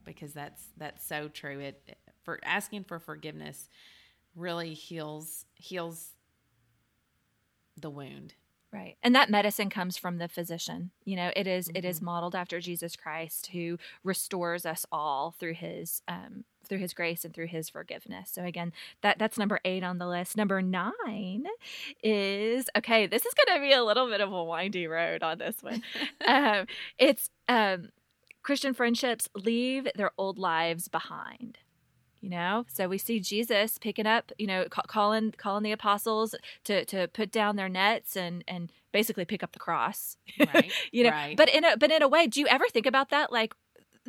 because that's that's so true. It for asking for forgiveness really heals heals the wound. Right. And that medicine comes from the physician. You know, it is- it is modeled after Jesus Christ who restores us all through his um through his grace and through his forgiveness. So again, that that's number 8 on the list. Number 9 is okay, this is going to be a little bit of a windy road on this one. um it's um Christian friendships leave their old lives behind. You know, so we see Jesus picking up, you know, calling calling the apostles to to put down their nets and and basically pick up the cross. Right, you know, right. but in a but in a way, do you ever think about that? Like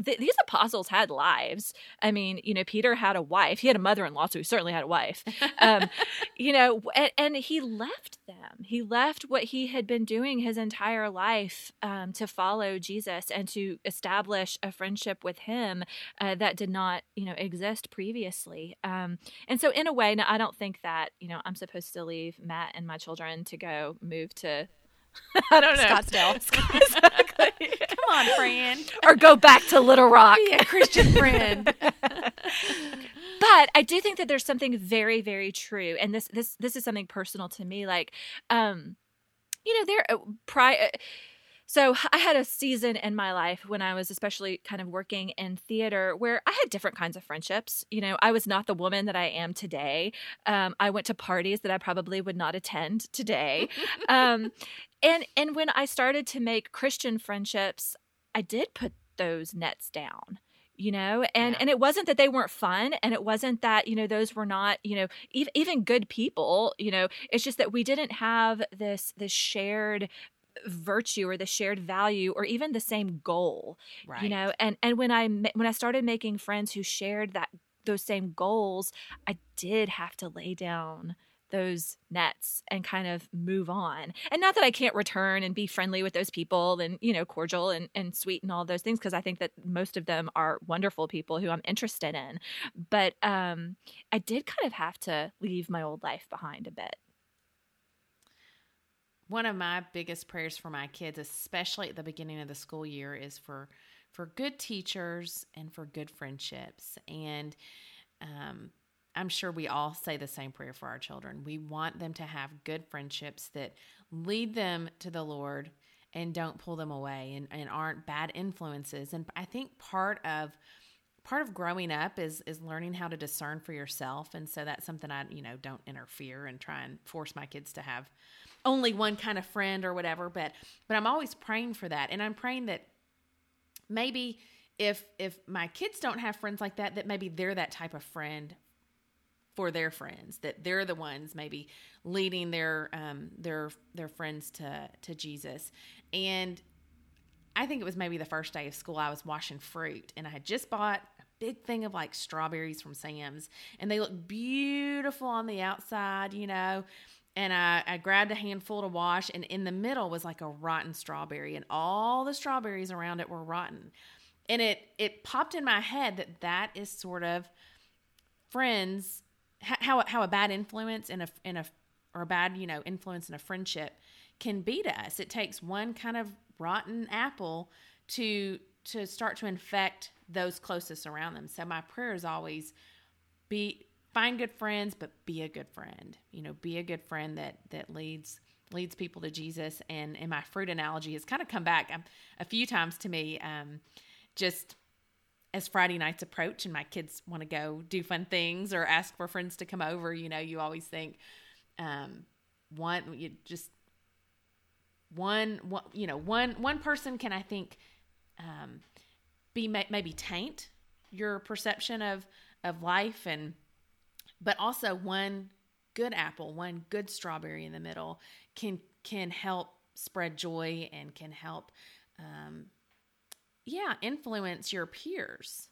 th- these apostles had lives. I mean, you know, Peter had a wife. He had a mother-in-law, so he certainly had a wife. Um, you know, and, and he left them. He left what he had been doing his entire life um, to follow Jesus and to establish a friendship with him uh, that did not, you know, exist previously. Um, and so, in a way, now I don't think that you know I'm supposed to leave Matt and my children to go move to. I don't know Scottsdale. exactly. Come on, friend. or go back to Little Rock. Be a Christian friend. but I do think that there's something very, very true, and this this this is something personal to me. Like, um, you know, there uh, pri- So I had a season in my life when I was especially kind of working in theater where I had different kinds of friendships. You know, I was not the woman that I am today. Um, I went to parties that I probably would not attend today. um, and and when I started to make Christian friendships, I did put those nets down you know and Yeah. and it wasn't that they weren't fun and it wasn't that you know those were not you know even, even good people you know it's just that we didn't have this this shared virtue or the shared value or even the same goal Right. you know and and when i when i started making friends who shared that those same goals i did have to lay down those nets and kind of move on. And not that i can't return and be friendly with those people and you know cordial and, and sweet and all those things because i think that most of them are wonderful people who i'm interested in. But um i did kind of have to leave my old life behind a bit. One of my biggest prayers for my kids especially at the beginning of the school year is for for good teachers and for good friendships. And um, i'm sure we all say the same prayer for our children. We want them to have good friendships that lead them to the lord and don't pull them away and, and aren't bad influences. And i think part of part of growing up is is learning how to discern for yourself. And so that's something i you know don't interfere and try and force my kids to have only one kind of friend or whatever. But but i'm always praying for that. And i'm praying that maybe if if my kids don't have friends like that that maybe they're that type of friend for their friends that they're the ones maybe leading their um their their friends to to jesus and I think it was maybe the first day of school. I was washing fruit and I had just bought a big thing of like strawberries from Sam's and they look beautiful on the outside, you know. and I, I grabbed a handful to wash, and in the middle was like a rotten strawberry, and all the strawberries around it were rotten. And it it popped in my head that that is sort of friends how how a bad influence in a in a or a bad you know influence in a friendship can be to us. It takes one kind of rotten apple to to start to infect those closest around them. So my prayer is always be find good friends, but be a good friend. You know, be a good friend that that leads leads people to Jesus. And in my fruit analogy has kind of come back um, a few times to me. Um, just as Friday nights approach and my kids want to go do fun things or ask for friends to come over, you know, you always think, um, one, you just one, one, you know, one, one person can, I think, um, be maybe taint your perception of, of life and, but also one good apple, one good strawberry in the middle can can help spread joy and can help, um, yeah, influence your peers.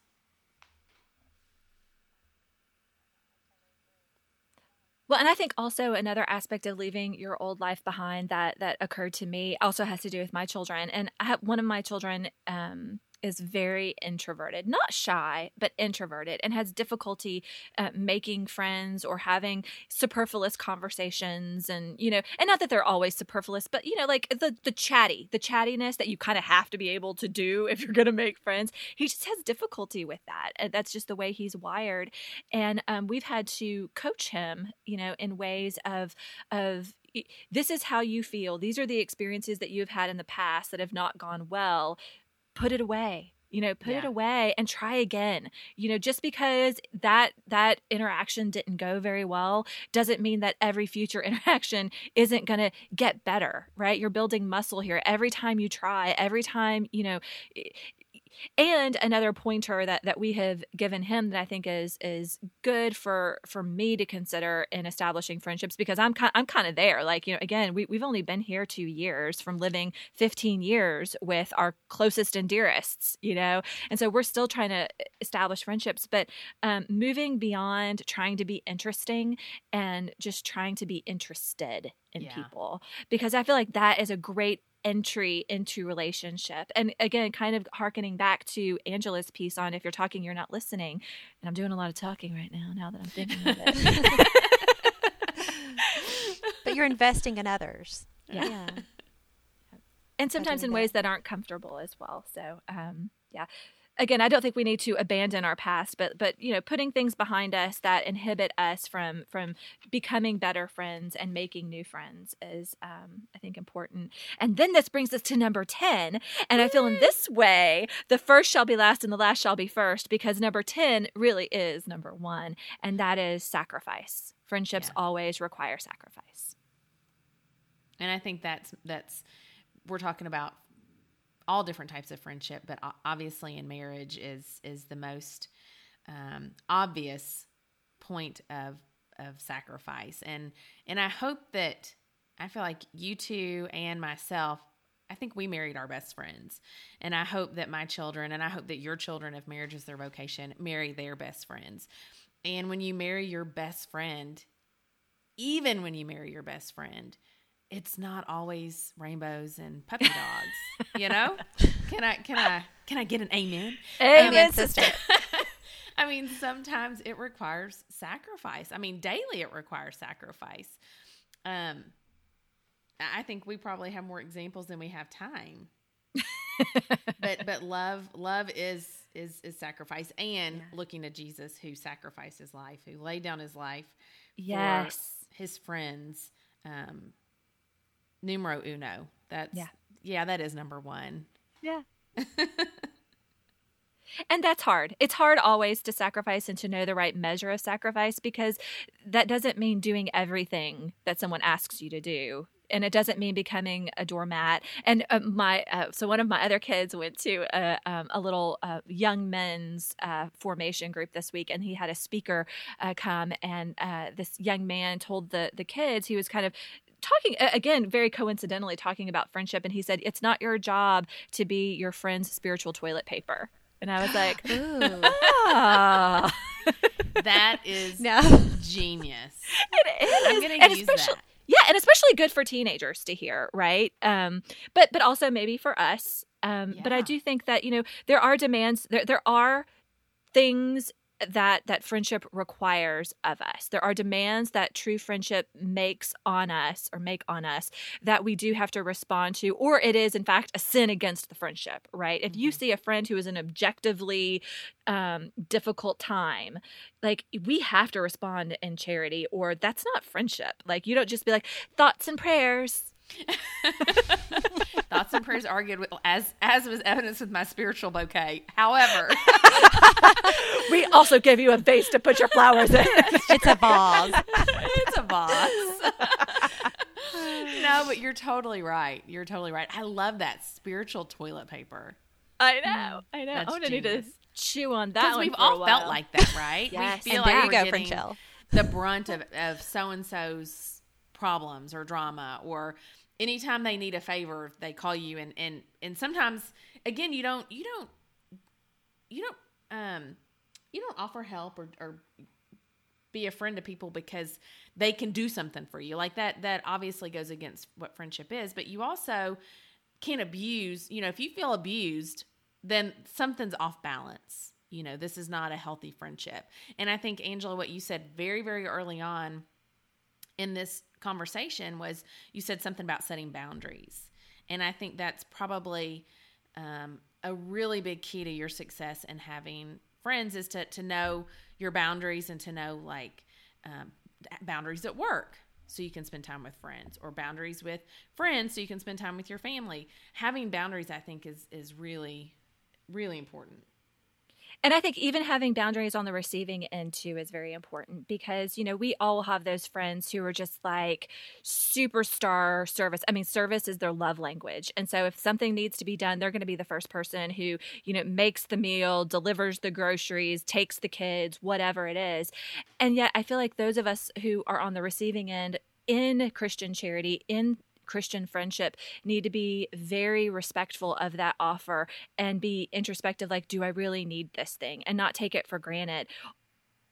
Well, and I think also another aspect of leaving your old life behind that that occurred to me also has to do with my children. And I have one of my children um, is very introverted, not shy, but introverted, and has difficulty uh, making friends or having superfluous conversations. And, you know, and not that they're always superfluous, but, you know, like the, the chatty, the chattiness that you kind of have to be able to do if you're going to make friends. He just has difficulty with that. That's just the way he's wired. And um, we've had to coach him, you know, in ways of, of, this is how you feel. These are the experiences that you've had in the past that have not gone well put it away you know put yeah. it away and try again. You know just because that that interaction didn't go very well doesn't mean that every future interaction isn't going to get better right? You're building muscle here. Every time you try every time you know and another pointer that that we have given him that I think is is good for for me to consider in establishing friendships because I'm kind I'm kind of there like you know again we we've only been here 2 years from living 15 years with our closest and dearests you know and so we're still trying to establish friendships but um, moving beyond trying to be interesting and just trying to be interested in yeah. people because I feel like that is a great entry into relationship. And again, kind of harkening back to Angela's piece on if you're talking, you're not listening. And I'm doing a lot of talking right now, now that I'm thinking of it. but you're investing in others. Yeah. yeah. And sometimes in ways that aren't comfortable as well. So, um, yeah again, I don't think we need to abandon our past, but but you know, putting things behind us that inhibit us from from becoming better friends and making new friends is, um, I think, important. And then this brings us to number ten, and I feel in this way, the first shall be last, and the last shall be first, because number ten really is number one, and that is sacrifice. Friendships yeah. always require sacrifice. And I think that's that's we're talking about all different types of friendship, but obviously in marriage is is the most um, obvious point of of sacrifice. And and I hope that I feel like you two and myself I think we married our best friends. And I hope that my children and I hope that your children, if marriage is their vocation, marry their best friends. And when you marry your best friend, even when you marry your best friend, it's not always rainbows and puppy dogs, you know? Can I can I can I get an amen? Amen, amen sister. I mean, sometimes it requires sacrifice. I mean, daily it requires sacrifice. Um I think we probably have more examples than we have time. but but love love is is is sacrifice and yeah. looking to Jesus who sacrificed his life, who laid down his life yes. his friends. Um, numero uno. That's yeah, yeah, that is number one. Yeah. and that's hard. It's hard always to sacrifice and to know the right measure of sacrifice because that doesn't mean doing everything that someone asks you to do and it doesn't mean becoming a doormat. And uh, my uh, so one of my other kids went to a, um, a little uh, young men's uh, formation group this week, and he had a speaker uh, come, and uh, this young man told the the kids he was kind of talking again very coincidentally talking about friendship and he said it's not your job to be your friend's spiritual toilet paper and i was like ah. that is no. genius it is i'm gonna and use that Yeah, and especially good for teenagers to hear, right? Um, but but also maybe for us. Um, But I do think that you know there are demands. There there are things that that friendship requires of us. There are demands that true friendship makes on us or make on us that we do have to respond to, or it is in fact a sin against the friendship, right? If you Mhm. see a friend who is an objectively um, difficult time, like we have to respond in charity, or that's not friendship. Like you don't just be like thoughts and prayers. Thoughts and prayers are good, with, as as was evidenced with my spiritual bouquet. However, We also give you a vase to put your flowers in. It's a vase. it's a boss. no, but you're totally right. You're totally right. I love that spiritual toilet paper I know, I know. That's I'm gonna need to genius. chew on that because we've for a all felt like that, right? Yes. We feel and like there you we're go, getting Frenchelle. the brunt of of so and so's problems or drama or anytime they need a favor they call you and and and sometimes again you don't you don't you don't um you don't offer help or or be a friend to people because they can do something for you. Like that that obviously goes against what friendship is but you also can abuse you know if you feel abused then something's off balance. You know this is not a healthy friendship. And i think angela what you said very very early on in this conversation was you said something about setting boundaries. And i think that's probably um, a really big key to your success in having friends is to, to know your boundaries and to know like um, boundaries at work so you can spend time with friends or boundaries with friends so you can spend time with your family. Having boundaries i think is is really really important And I think even having boundaries on the receiving end too is very important because, you know, we all have those friends who are just like superstar service. I mean, service is their love language. And so if something needs to be done, they're going to be the first person who, you know, makes the meal, delivers the groceries, takes the kids, whatever it is. And yet I feel like those of us who are on the receiving end in Christian charity, in Christian friendship need to be very respectful of that offer and be introspective like, do I really need this thing? And not take it for granted.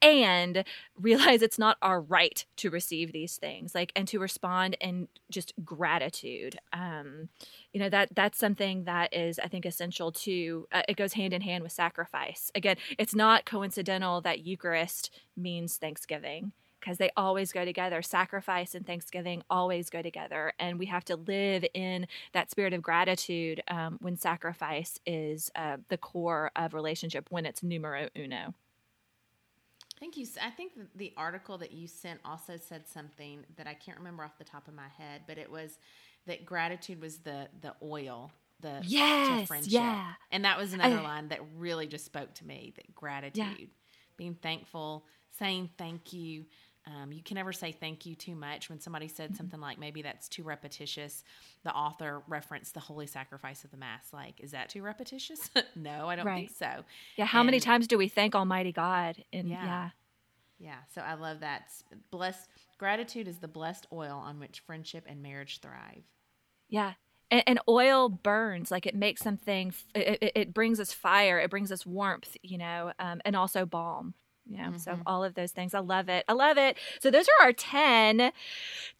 And realize it's not our right to receive these things, like, and to respond in just gratitude. Um, you know that that's something that is, I think, essential to. Uh, it goes hand in hand with sacrifice. Again, it's not coincidental that Eucharist means Thanksgiving because they always go together. Sacrifice and Thanksgiving always go together. And we have to live in that spirit of gratitude um, when sacrifice is uh, the core of relationship, when it's numero uno. Thank you. I think the article that you sent also said something that I can't remember off the top of my head, but it was that gratitude was the the oil, the Yes, friendship. yeah. and that was another I- line that really just spoke to me. That gratitude, being thankful, saying thank you. Um, you can never say thank you too much. When somebody said Mm-hmm. something like maybe that's too repetitious, the author referenced the holy sacrifice of the mass. Like, is that too repetitious? no, I don't Right. think so. Yeah, how many times do we thank Almighty God? And Yeah. yeah. Yeah, so I love that. Blessed gratitude is the blessed oil on which friendship and marriage thrive. Yeah. And, and oil burns, like it makes something, it, it, it brings us fire, it brings us warmth, you know, um, and also balm. You know, so all of those things. I love it. I love it. So those are our 10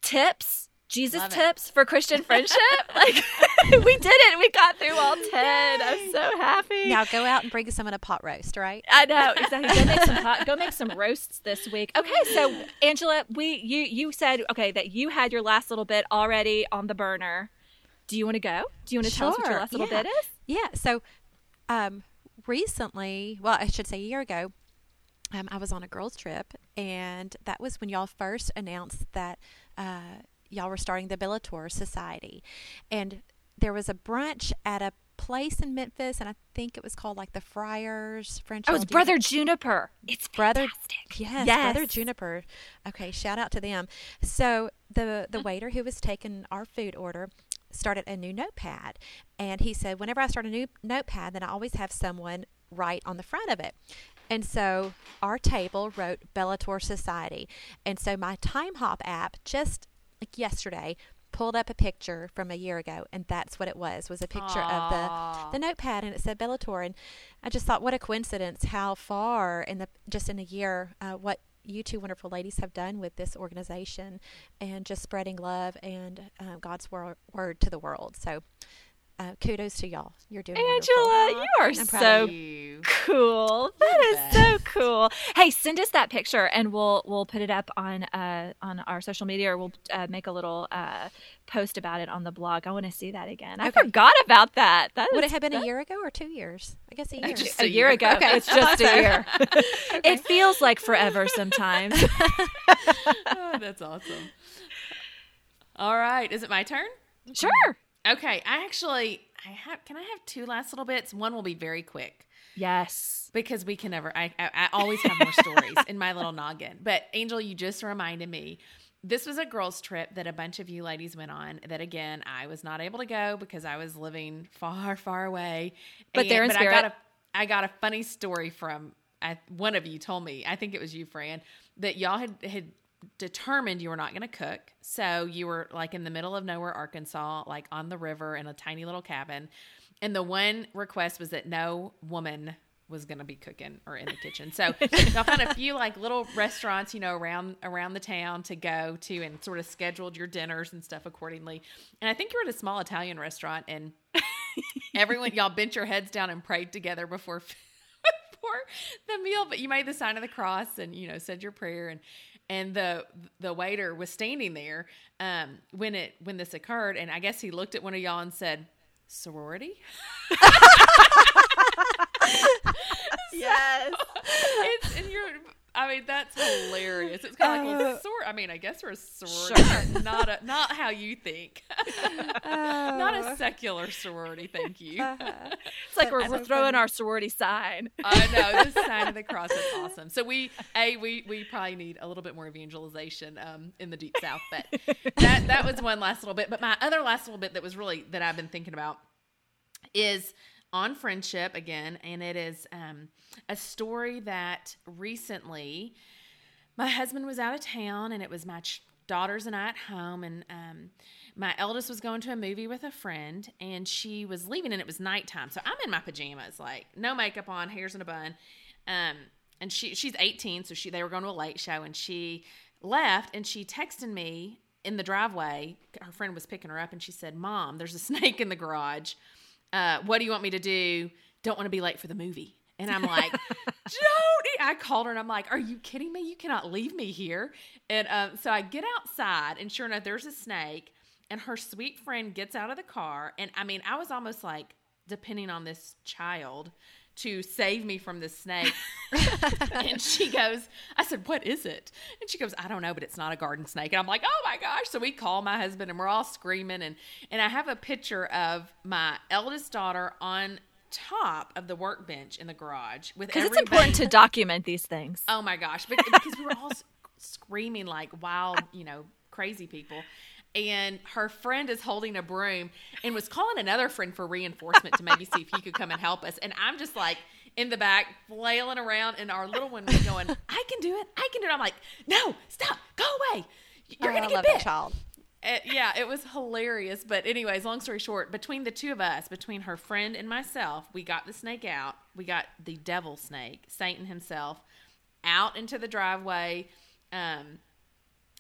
tips, Jesus Love it. tips for Christian friendship. like we did it. We got through all 10. I'm so happy. Now go out and bring someone a pot roast, right? I know exactly. Go make some hot, go make some roasts this week. Okay, so Angela, we you you said okay that you had your last little bit already on the burner. Do you want to go? Do you want to tell us what your last little yeah. bit is? Yeah. So, um, recently, well, I should say a year ago, um, I was on a girls' trip, and that was when y'all first announced that uh, y'all were starting the Bellator Society, and there was a brunch at a place in Memphis, and I think it was called like the Friars French. Oh, it's Brother Juniper. It's Brother- fantastic. Yes, Yes. Brother Juniper. Okay, shout out to them. So the the waiter who was taking our food order started a new notepad, and he said, whenever I start a new notepad, then I always have someone write on the front of it. And so our table wrote Bellator Society, and so my Timehop app just like yesterday pulled up a picture from a year ago, and that's what it was was a picture of the the notepad and it said Bellator. And I just thought what a coincidence how far in the just in a year uh, what you two wonderful ladies have done with this organization and just spreading love and uh, God's wor- word to the world. So, uh, kudos to y'all. You're doing Angela, wonderful. you are I'm so You. cool. That is so cool. Hey, send us that picture and we'll we'll put it up on uh on our social media or we'll uh, make a little uh post about it on the blog. I want to see that again. I Okay. forgot about that. That Would is- it have been that- a year ago or two years? I guess a year. Just a a year year. ago. Okay. It's just a Awesome. year. It feels like forever sometimes. Oh, that's awesome. All right, is it my turn? sure. Okay, I actually I have. Can I have two last little bits? One will be very quick Yes. because we can never. I I, I always have more stories in my little noggin. But Angel, you just reminded me. This was a girls' trip that a bunch of you ladies went on. That again, I was not able to go because I was living far, far away. But they're in but spirit. I got a I got a funny story from I, one of you told me. I think it was you, Fran, that y'all had had determined you were not going to cook. So you were like in the middle of nowhere, Arkansas, like on the river in a tiny little cabin. And the one request was that no woman was going to be cooking or in the kitchen. So y'all found a few like little restaurants, you know, around around the town to go to and sort of scheduled your dinners and stuff accordingly. And I think you were at a small Italian restaurant and everyone y'all bent your heads down and prayed together before before the meal but you made the sign of the cross and you know said your prayer and and the the waiter was standing there um when it when this occurred and i guess he looked at one of y'all and said sorority Yes. it's and you're I mean that's hilarious. It's kind of like well, sort. I mean, I guess we're a sorority, but not a, not how you think. not a secular sorority. Thank you. It's like we're, we're throwing our sorority sign. I know the sign of the cross is awesome. So we, a we we probably need a little bit more evangelization um, in the deep south, but that that was one last little bit. But my other last little bit that was really that I've been thinking about is on friendship again, and it is um, a story that recently my husband was out of town, and it was my ch- daughters and I at home, and um, my eldest was going to a movie with a friend, and she was leaving, and it was nighttime, so I'm in my pajamas, like no makeup on, hairs in a bun, um, and she she's 18, so she they were going to a late show, and she left, and she texted me in the driveway. Her friend was picking her up, and she said, "Mom, there's a snake in the garage." Uh, what do you want me to do? Don't want to be late for the movie. And I'm like, Jody. I called her and I'm like, Are you kidding me? You cannot leave me here. And um, so I get outside, and sure enough, there's a snake. And her sweet friend gets out of the car. And I mean, I was almost like depending on this child to save me from this snake. and she goes, I said, What is it? And she goes, I don't know, but it's not a garden snake. And I'm like, Oh my gosh. So we call my husband and we're all screaming. And, and I have a picture of my eldest daughter on top of the workbench in the garage with Because it's important to document these things. Oh my gosh, bec- because we were all s- screaming like wild, you know, crazy people. And her friend is holding a broom and was calling another friend for reinforcement to maybe see if he could come and help us. And I'm just like in the back flailing around, and our little one was going, "I can do it, I can do it." I'm like, "No, stop, go away, you're Oh, gonna get bit." child. Uh, yeah, it was hilarious. But anyways, long story short, between the two of us, between her friend and myself, we got the snake out. We got the devil snake, Satan himself, out into the driveway. Um,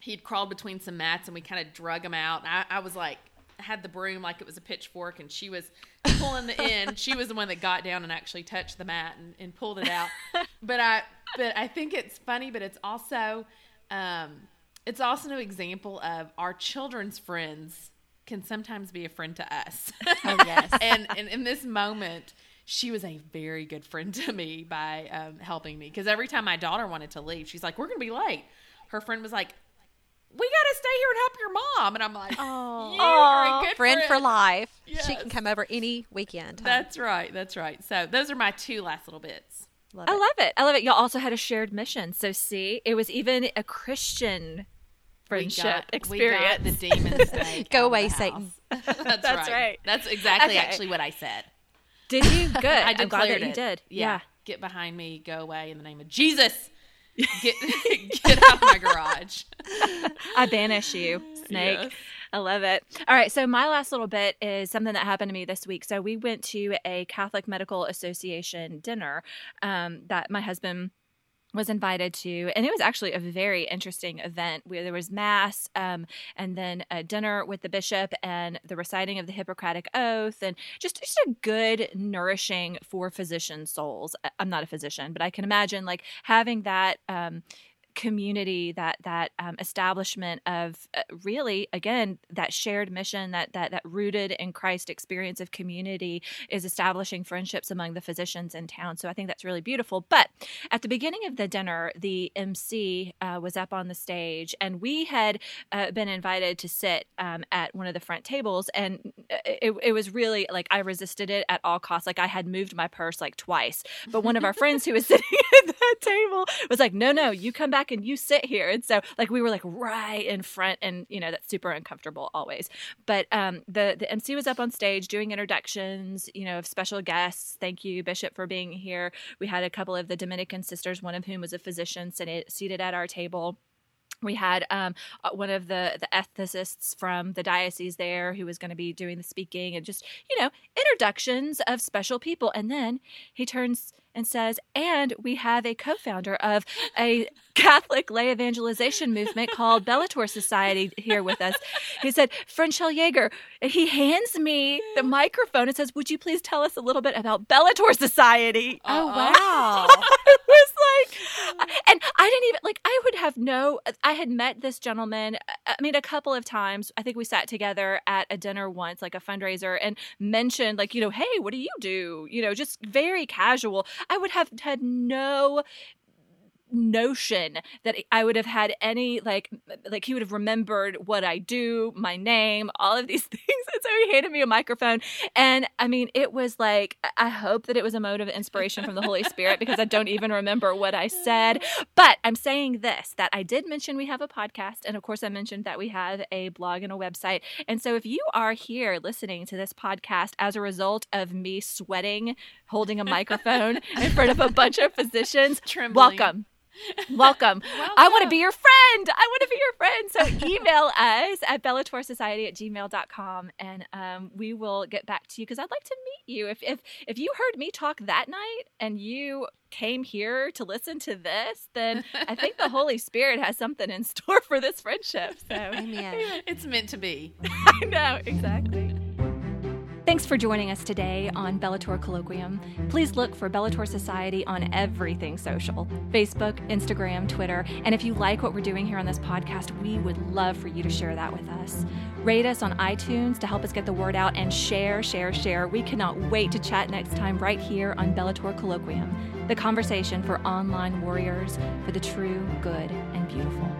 he'd crawled between some mats, and we kind of drug him out. I, I was like, had the broom like it was a pitchfork, and she was pulling the end. She was the one that got down and actually touched the mat and, and pulled it out. but I, but I think it's funny, but it's also. Um, it's also an example of our children's friends can sometimes be a friend to us. Oh, yes. and, and in this moment, she was a very good friend to me by um, helping me because every time my daughter wanted to leave, she's like, "We're going to be late." Her friend was like, "We got to stay here and help your mom," and I'm like, Oh. "You are a good friend for life. She can come over any weekend. huh? That's right. That's right. So those are my two last little bits. Love I it. love it. I love it. Y'all also had a shared mission. So see, it was even a Christian We friendship got- experience. We got the demon snake. Go out away, the Satan. house. That's, That's right. right. That's exactly Okay. actually what I said. Did you? Good. I I'm glad declared that you did. Yeah. Yeah. Get behind me. Go away in the name of Jesus. Get get out of my garage. I banish you, snake. Yes. I love it. All right. So, my last little bit is something that happened to me this week. So, we went to a Catholic Medical Association dinner um, that my husband was invited to, and it was actually a very interesting event where there was mass um, and then a dinner with the bishop and the reciting of the Hippocratic Oath, and just just a good nourishing for physician souls. I'm not a physician, but I can imagine like having that. Um, community that that um, establishment of uh, really again that shared mission that that that rooted in christ experience of community is establishing friendships among the physicians in town. So i think that's really beautiful. But at the beginning of the dinner the mc uh, was up on the stage and we had uh, been invited to sit um, at one of the front tables and uh, it, it was really like i resisted it at all costs. Like i had moved my purse like twice. But one of our friends who was sitting at that table was like no no you come back back and you sit here. And so like we were like right in front and you know that's super uncomfortable always. But um the the MC was up on stage doing introductions, you know, of special guests. Thank you Bishop for being here. We had a couple of the Dominican sisters, one of whom was a physician seated, at our table we had um, uh, one of the the ethicists from the diocese there who was going to be doing the speaking and just you know introductions of special people and then he turns and says, and we have a co founder of a Catholic lay evangelization movement called Bellator Society here with us. He said, Franchelle Jaeger, he hands me the microphone and says, Would you please tell us a little bit about Bellator Society? Oh, oh wow. I was like, and I didn't even, like, I would have no, I had met this gentleman, I mean, a couple of times. I think we sat together at a dinner once, like a fundraiser, and mentioned, like, you know, hey, what do you do? You know, just very casual. I would have had no notion that I would have had any like like he would have remembered what I do, my name, all of these things. And so he handed me a microphone. And I mean, it was like I hope that it was a mode of inspiration from the Holy Spirit because I don't even remember what I said. But I'm saying this that I did mention we have a podcast. And of course I mentioned that we have a blog and a website. And so if you are here listening to this podcast as a result of me sweating, holding a microphone in front of a bunch of physicians, Trembling. Welcome. Welcome. I want to be your friend. I want to be your friend. So email us at bellatorsociety at gmail.com and um, we will get back to you because I'd like to meet you. If, if, if you heard me talk that night and you came here to listen to this, then I think the Holy Spirit has something in store for this friendship. So Amen. It's meant to be. I know, exactly. Thanks for joining us today on Bellator Colloquium. Please look for Bellator Society on everything social Facebook, Instagram, Twitter. And if you like what we're doing here on this podcast, we would love for you to share that with us. Rate us on iTunes to help us get the word out and share, share, share. We cannot wait to chat next time right here on Bellator Colloquium, the conversation for online warriors for the true, good, and beautiful.